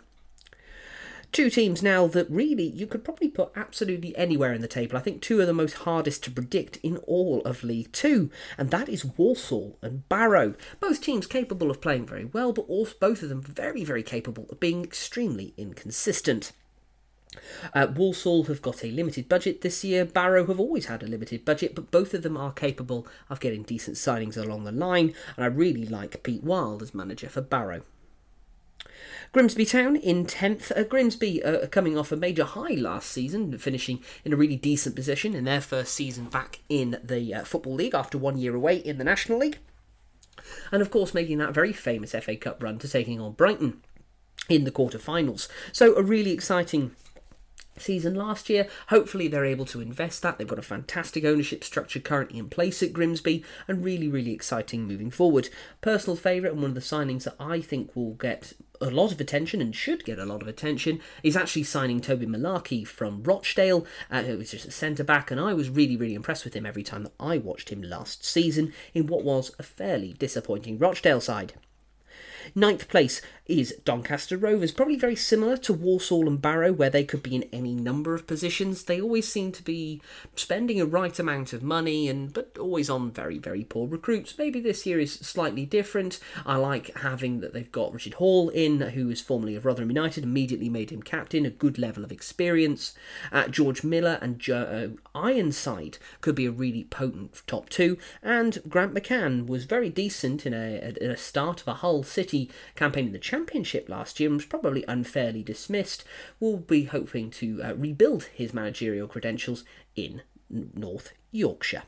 Two teams now that really you could probably put absolutely anywhere in the table. I think two of the most hardest to predict in all of League Two, and that is Walsall and Barrow. Both teams capable of playing very well, but also both of them very, very capable of being extremely inconsistent. Uh, Walsall have got a limited budget this year. Barrow have always had a limited budget, but both of them are capable of getting decent signings along the line. And I really like Pete Wild as manager for Barrow. Grimsby Town in 10th. Uh, Grimsby uh, coming off a major high last season, finishing in a really decent position in their first season back in the uh, Football League after one year away in the National League. And of course, making that very famous FA Cup run to taking on Brighton in the quarter-finals. So, a really exciting season last year. Hopefully, they're able to invest that. They've got a fantastic ownership structure currently in place at Grimsby and really, really exciting moving forward. Personal favourite and one of the signings that I think will get a lot of attention and should get a lot of attention is actually signing Toby Mullarkey from Rochdale, uh, who was just a centre back, and I was really, really impressed with him every time that I watched him last season in what was a fairly disappointing Rochdale side. Ninth place is Doncaster Rovers, probably very similar to Walsall and Barrow, where they could be in any number of positions. They always seem to be spending a right amount of money, and but always on very, very poor recruits. Maybe this year is slightly different. I like having that they've got Richard Hall in, who is formerly of Rotherham United, immediately made him captain, a good level of experience. Uh, George Miller and Joe Ironside could be a really potent top two, and Grant McCann was very decent in a, in a start of a Hull City campaign in the Championship last year and was probably unfairly dismissed, will be hoping to uh, rebuild his managerial credentials in North Yorkshire.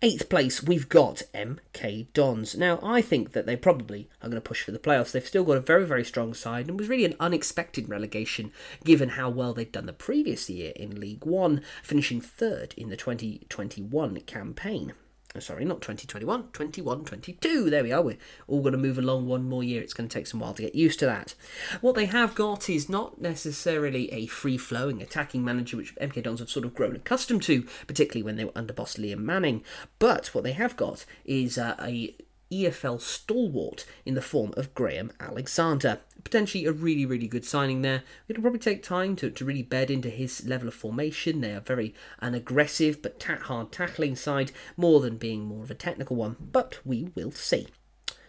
Eighth place, we've got MK Dons. Now, I think that they probably are going to push for the playoffs. They've still got a very, very strong side and was really an unexpected relegation given how well they'd done the previous year in League One, finishing third in the 2021 campaign. Oh, sorry, not 2021, 21, 22. There we are. We're all going to move along one more year. It's going to take some while to get used to that. What they have got is not necessarily a free flowing attacking manager, which MK Dons have sort of grown accustomed to, particularly when they were under boss Liam Manning. But what they have got is uh, a EFL stalwart in the form of Graham Alexander. Potentially a really, really good signing there. It'll probably take time to, to really bed into his level of formation. They are very an aggressive but ta- hard tackling side, more than being more of a technical one, but we will see.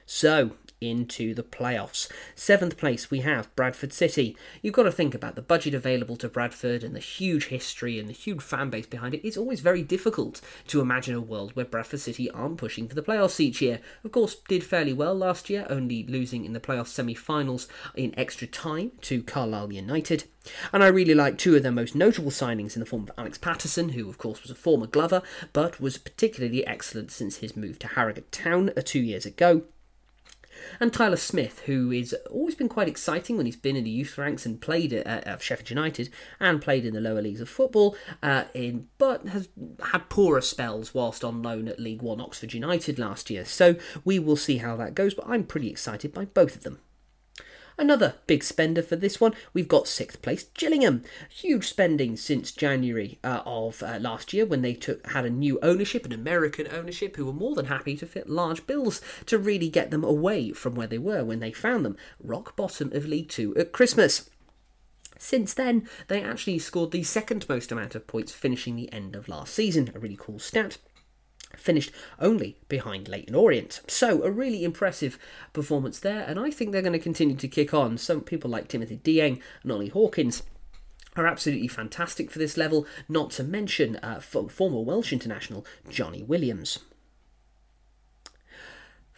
So, into the playoffs. Seventh place, we have Bradford City. You've got to think about the budget available to Bradford and the huge history and the huge fan base behind it. It's always very difficult to imagine a world where Bradford City aren't pushing for the playoffs each year. Of course, did fairly well last year, only losing in the playoff semi finals in extra time to Carlisle United. And I really like two of their most notable signings in the form of Alex Pattison, who of course was a former Glover, but was particularly excellent since his move to Harrogate Town uh, two years ago and Tyler Smith, who is always been quite exciting when he's been in the youth ranks and played at uh, Sheffield United and played in the lower leagues of football, uh, in but has had poorer spells whilst on loan at League One Oxford United last year. So we will see how that goes, but I'm pretty excited by both of them. Another big spender for this one, we've got sixth place Gillingham. Huge spending since January uh, of uh, last year when they took had a new ownership, an American ownership, who were more than happy to fit large bills to really get them away from where they were when they found them rock bottom of League Two at Christmas. Since then, they actually scored the second most amount of points, finishing the end of last season. A really cool stat finished only behind Leyton Orient. So, a really impressive performance there, and I think they're going to continue to kick on. Some people like Timothy Dieng and Ollie Hawkins are absolutely fantastic for this level, not to mention uh, former Welsh international Jonny Williams.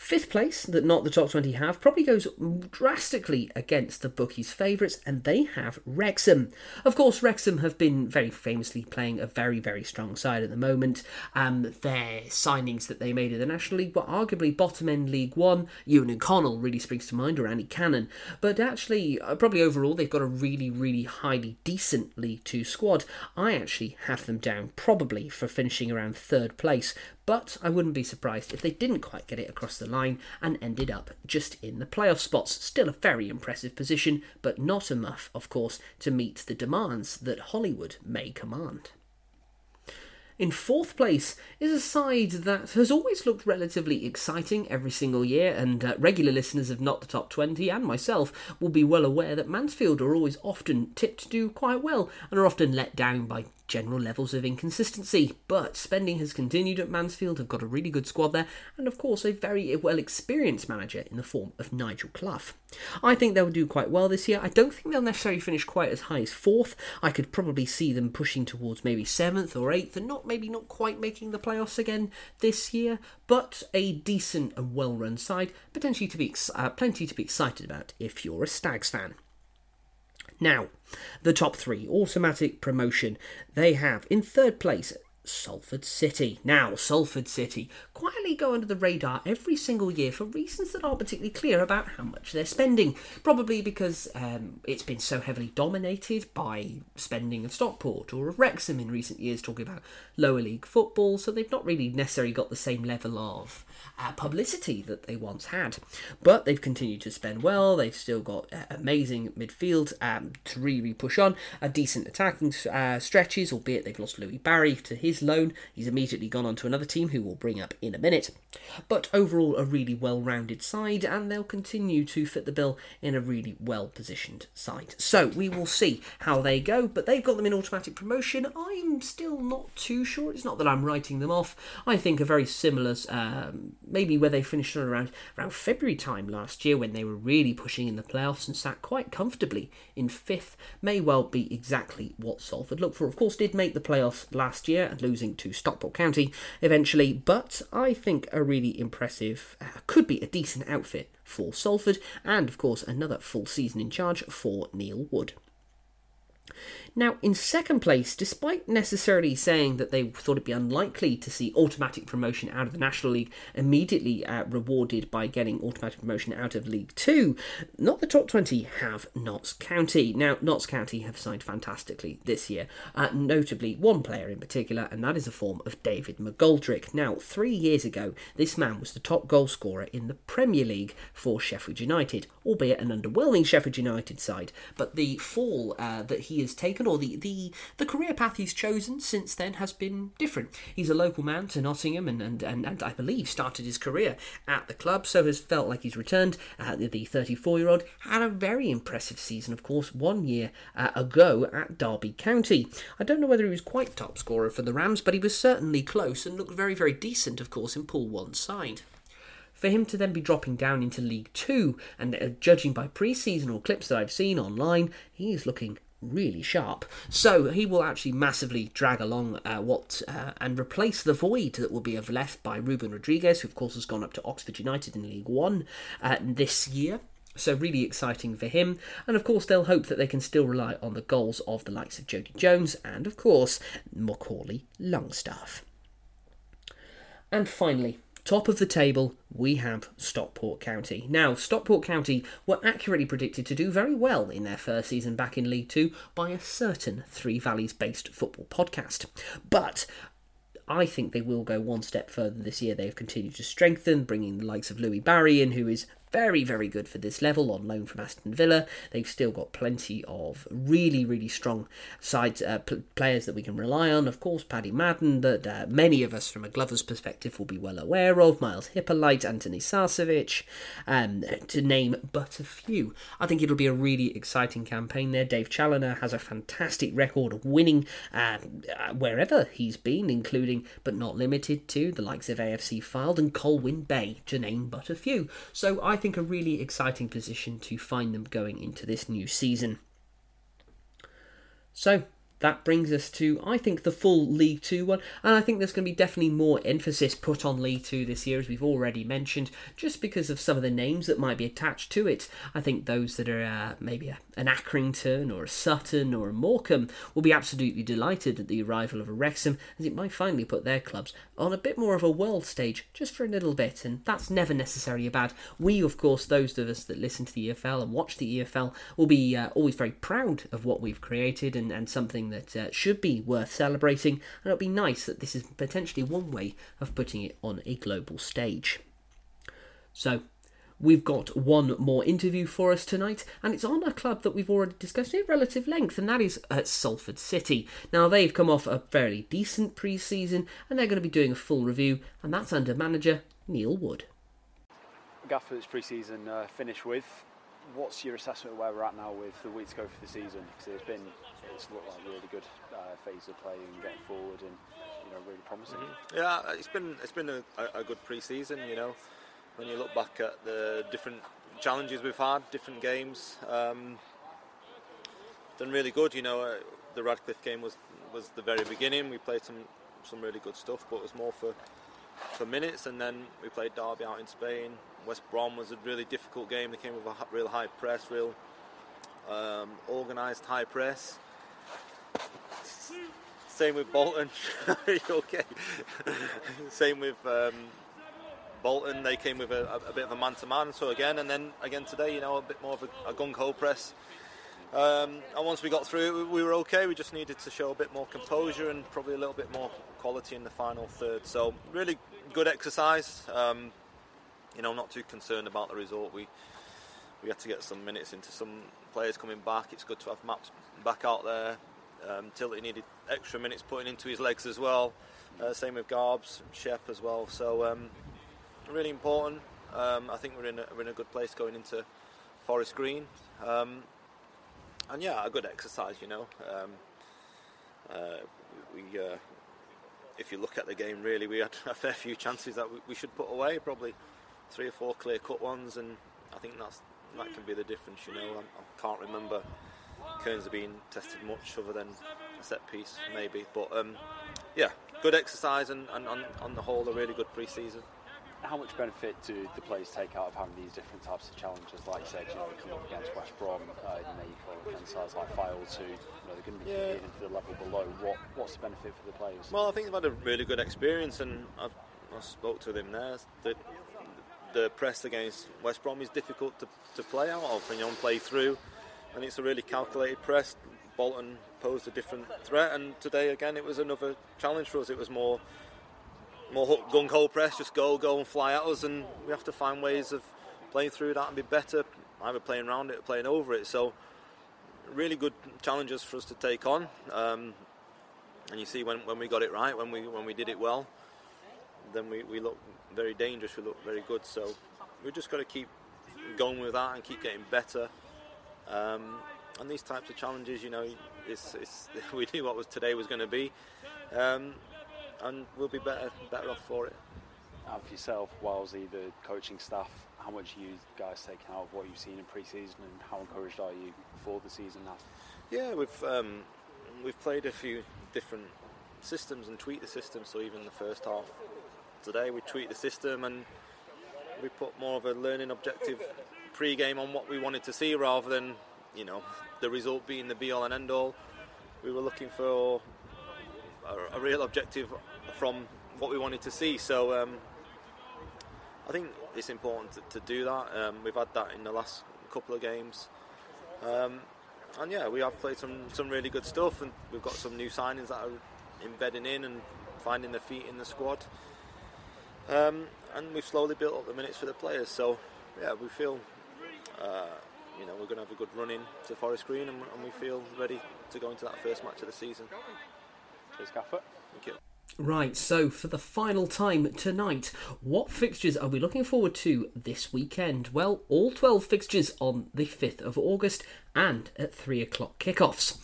Fifth place, that not the top 20 have, probably goes drastically against the bookies' favourites, and they have Wrexham. Of course, Wrexham have been very famously playing a very, very strong side at the moment. Um, their signings that they made in the National League were arguably bottom end League One. Eoghan O'Connell really springs to mind, or Andy Cannon. But actually, uh, probably overall, they've got a really, really highly decent League Two squad. I actually have them down probably for finishing around third place, but I wouldn't be surprised if they didn't quite get it across the line and ended up just in the playoff spots. Still a very impressive position, but not enough, of course, to meet the demands that Hollywood may command. In fourth place is a side that has always looked relatively exciting every single year, and uh, regular listeners of Not the Top 20 and myself will be well aware that Mansfield are always often tipped to do quite well and are often let down by general levels of inconsistency, but spending has continued at Mansfield, have got a really good squad there, and of course a very well experienced manager in the form of Nigel Clough. I think they'll do quite well this year. I don't think they'll necessarily finish quite as high as fourth. I could probably see them pushing towards maybe seventh or eighth, and not maybe not quite making the playoffs again this year, but a decent and well-run side, potentially to be uh, plenty to be excited about if you're a Stags fan. Now, the top three automatic promotion they have in third place Salford City. Now, Salford City quietly go under the radar every single year for reasons that aren't particularly clear about how much they're spending. Probably because um, it's been so heavily dominated by spending of Stockport or of Wrexham in recent years, talking about lower league football, so they've not really necessarily got the same level of uh, publicity that they once had. But they've continued to spend well, they've still got uh, amazing midfield um, to really push on, a decent attacking uh, stretches, albeit they've lost Louie Barry to his loan. He's immediately gone on to another team who we'll bring up in a minute. But overall, a really well rounded side, and they'll continue to fit the bill in a really well positioned side. So we will see how they go, but they've got them in automatic promotion. I'm still not too sure. It's not that I'm writing them off. I think a very similar um, maybe where they finished around around February time last year when they were really pushing in the playoffs and sat quite comfortably in fifth may well be exactly what Salford looked for. Of course, did make the playoffs last year, and losing to Stockport County eventually, but think a really impressive, uh, could be a decent outfit for Salford, and of course another full season in charge for Neil Wood. Now, in second place, despite necessarily saying that they thought it'd be unlikely to see automatic promotion out of the National League immediately uh, rewarded by getting automatic promotion out of League Two, not the top 20 have Notts County. Now, Notts County have signed fantastically this year, uh, notably one player in particular, and that is the form of David McGoldrick. Now, three years ago, this man was the top goal scorer in the Premier League for Sheffield United, albeit an underwhelming Sheffield United side, but the fall uh, that he has taken or the, the, the career path he's chosen since then has been different. He's a local man to Nottingham and, and, and, and I believe started his career at the club, so has felt like he's returned. Uh, the 34 year old had a very impressive season, of course, one year uh, ago at Derby County. I don't know whether he was quite top scorer for the Rams, but he was certainly close and looked very, very decent, of course, in Paul Warne side for him to then be dropping down into League Two, and uh, judging by pre seasonal clips that I've seen online, he is looking really sharp. So he will actually massively drag along uh, what uh, and replace the void that will be left by Ruben Rodrigues, who of course has gone up to Oxford United in League One uh, this year. So really exciting for him, and of course they'll hope that they can still rely on the goals of the likes of Jodi Jones and of course Macaulay Longstaff. And finally, Top of the table, we have Stockport County. Now, Stockport County were accurately predicted to do very well in their first season back in League Two by a certain Three Valleys based football podcast. But I think they will go one step further this year. They have continued to strengthen, bringing the likes of Louie Barry in, who is very, very good for this level on loan from Aston Villa. They've still got plenty of really, really strong sides uh, p- players that we can rely on. Of course, Paddy Madden, that uh, many of us from a Glover's perspective will be well aware of. Myles Hippolyte, Antoni Sarcevic, um, to name but a few. I think it'll be a really exciting campaign there. Dave Challinor has a fantastic record of winning uh, wherever he's been, including but not limited to the likes of AFC Fylde and Colwyn Bay, to name but a few. So I think, a really exciting position to find them going into this new season. So, that brings us to, I think, the full League Two one, and I think there's going to be definitely more emphasis put on League Two this year, as we've already mentioned, just because of some of the names that might be attached to it. I think those that are uh, maybe a, an Accrington or a Sutton or a Morecambe will be absolutely delighted at the arrival of a Wrexham, as it might finally put their clubs on a bit more of a world stage, just for a little bit, and that's never necessarily bad. We, of course, those of us that listen to the EFL and watch the EFL, will be uh, always very proud of what we've created and, and something that uh, should be worth celebrating, and it'll be nice that this is potentially one way of putting it on a global stage. So, We've got one more interview for us tonight, and it's on a club that we've already discussed in relative length, and that is at Salford City. Now, they've come off a fairly decent pre season, and they're going to be doing a full review, and that's under manager Neil Wood. Gaffer's pre season uh, finished with. What's your assessment of where we're at now with the week to go for the season? Because it's been, it's like really good uh, phase of play and getting forward and, you know, really promising. Mm-hmm. Yeah, it's been, it's been a, a good pre season, you know when you look back at the different challenges we've had, different games. Um, done really good. You know, uh, the Radcliffe game was was the very beginning. We played some some really good stuff, but it was more for for minutes. And then we played Derby out in Spain. West Brom was a really difficult game. They came with a real high press, real um, organised high press. Same with Bolton. [laughs] okay. [laughs] Same with um, Bolton, they came with a, a bit of a man-to-man. So again, and then again today, you know, a bit more of a, a gung-ho press. Um, and once we got through it, we were okay. We just needed to show a bit more composure and probably a little bit more quality in the final third. So really good exercise. Um, you know, not too concerned about the result. We we had to get some minutes into some players coming back. It's good to have Maps back out there. Um, Tilly needed extra minutes putting into his legs as well. Uh, same with Garbs, Shep as well. So um, really important. Um, I think we're in a, we're in a good place going into Forest Green, um, and yeah, a good exercise. You know, um, uh, we, uh, if you look at the game, really, we had [laughs] a fair few chances that we, we should put away, probably three or four clear cut ones, and I think that's that can be the difference. You know, I, I can't remember Kearns being tested much other than a set piece, maybe, but um, yeah, good exercise, and, and on, on the whole, a really good pre-season how much benefit do the players take out of having these different types of challenges? Like you said, you know, coming up against West Brom, uh, you know, you come against sides like Fylde too. You know, they're going to be yeah. competing for the level below. What What's the benefit for the players? Well, I think they've had a really good experience, and I've, I spoke to them there. The, the press against West Brom is difficult to, to play out of, and you know, play through, and it's a really calculated press. Bolton posed a different threat, and today again it was another challenge for us. It was more more gung ho press, just go, go and fly at us, and we have to find ways of playing through that and be better, either playing around it or playing over it. So, really good challenges for us to take on. Um, and you see when, when we got it right, when we when we did it well, then we, we look very dangerous, we look very good. So, we've just got to keep going with that and keep getting better. Um, and these types of challenges, you know, it's, it's, [laughs] we knew what was today was going to be. Um, and we'll be better better off for it. And for yourself, Wellesley, the coaching staff, how much are you guys taking out of what you've seen in pre-season, and how encouraged are you for the season now? Yeah, we've um, we've played a few different systems and tweaked the system. So even the first half today, we tweaked the system and we put more of a learning objective pre-game on what we wanted to see, rather than you know the result being the be-all and end-all. We were looking for a, a real objective from what we wanted to see. So um, I think it's important to, to do that. Um, we've had that in the last couple of games. Um, and yeah, we have played some, some really good stuff, and we've got some new signings that are embedding in and finding their feet in the squad. Um, and we've slowly built up the minutes for the players. So yeah, we feel Uh, you know we're going to have a good run in to Forest Green, and, and we feel ready to go into that first match of the season. Cheers, Gaffer. Thank you. Right, so for the final time tonight, what fixtures are we looking forward to this weekend? Well, all 12 fixtures on the 5th of August, and at 3 o'clock kickoffs.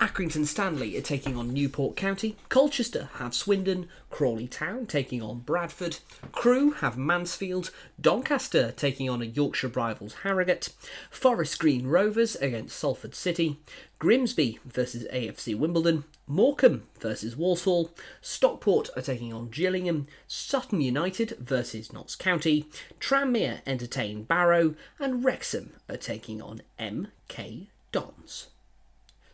Accrington Stanley are taking on Newport County, Colchester have Swindon, Crawley Town taking on Bradford, Crewe have Mansfield, Doncaster taking on a Yorkshire rivals Harrogate, Forest Green Rovers against Salford City, Grimsby versus AFC Wimbledon, Morecambe versus Walsall, Stockport are taking on Gillingham, Sutton United versus Notts County, Tranmere entertain Barrow, and Wrexham are taking on MK Dons.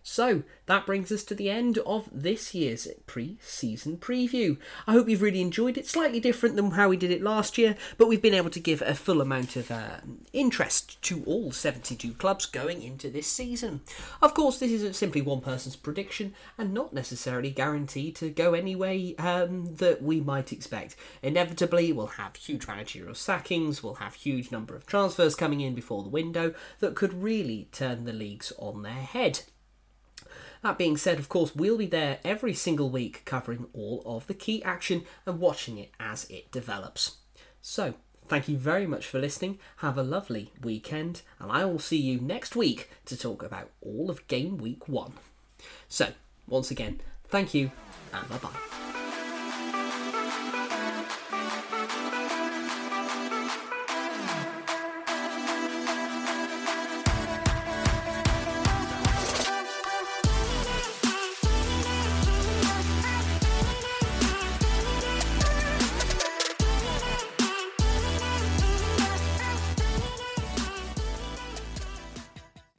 So that brings us to the end of this year's pre season preview. I hope you've really enjoyed it. Slightly different than how we did it last year, but we've been able to give a full amount of uh, interest to all 72 clubs going into this season. Of course, this isn't simply one person's prediction and not necessarily guaranteed to go any way um, that we might expect. Inevitably, we'll have huge managerial sackings, we'll have huge number of transfers coming in before the window that could really turn the leagues on their head. That being said, of course, we'll be there every single week covering all of the key action and watching it as it develops. So, thank you very much for listening. Have a lovely weekend, and I will see you next week to talk about all of game week one. So, once again, thank you, and bye bye.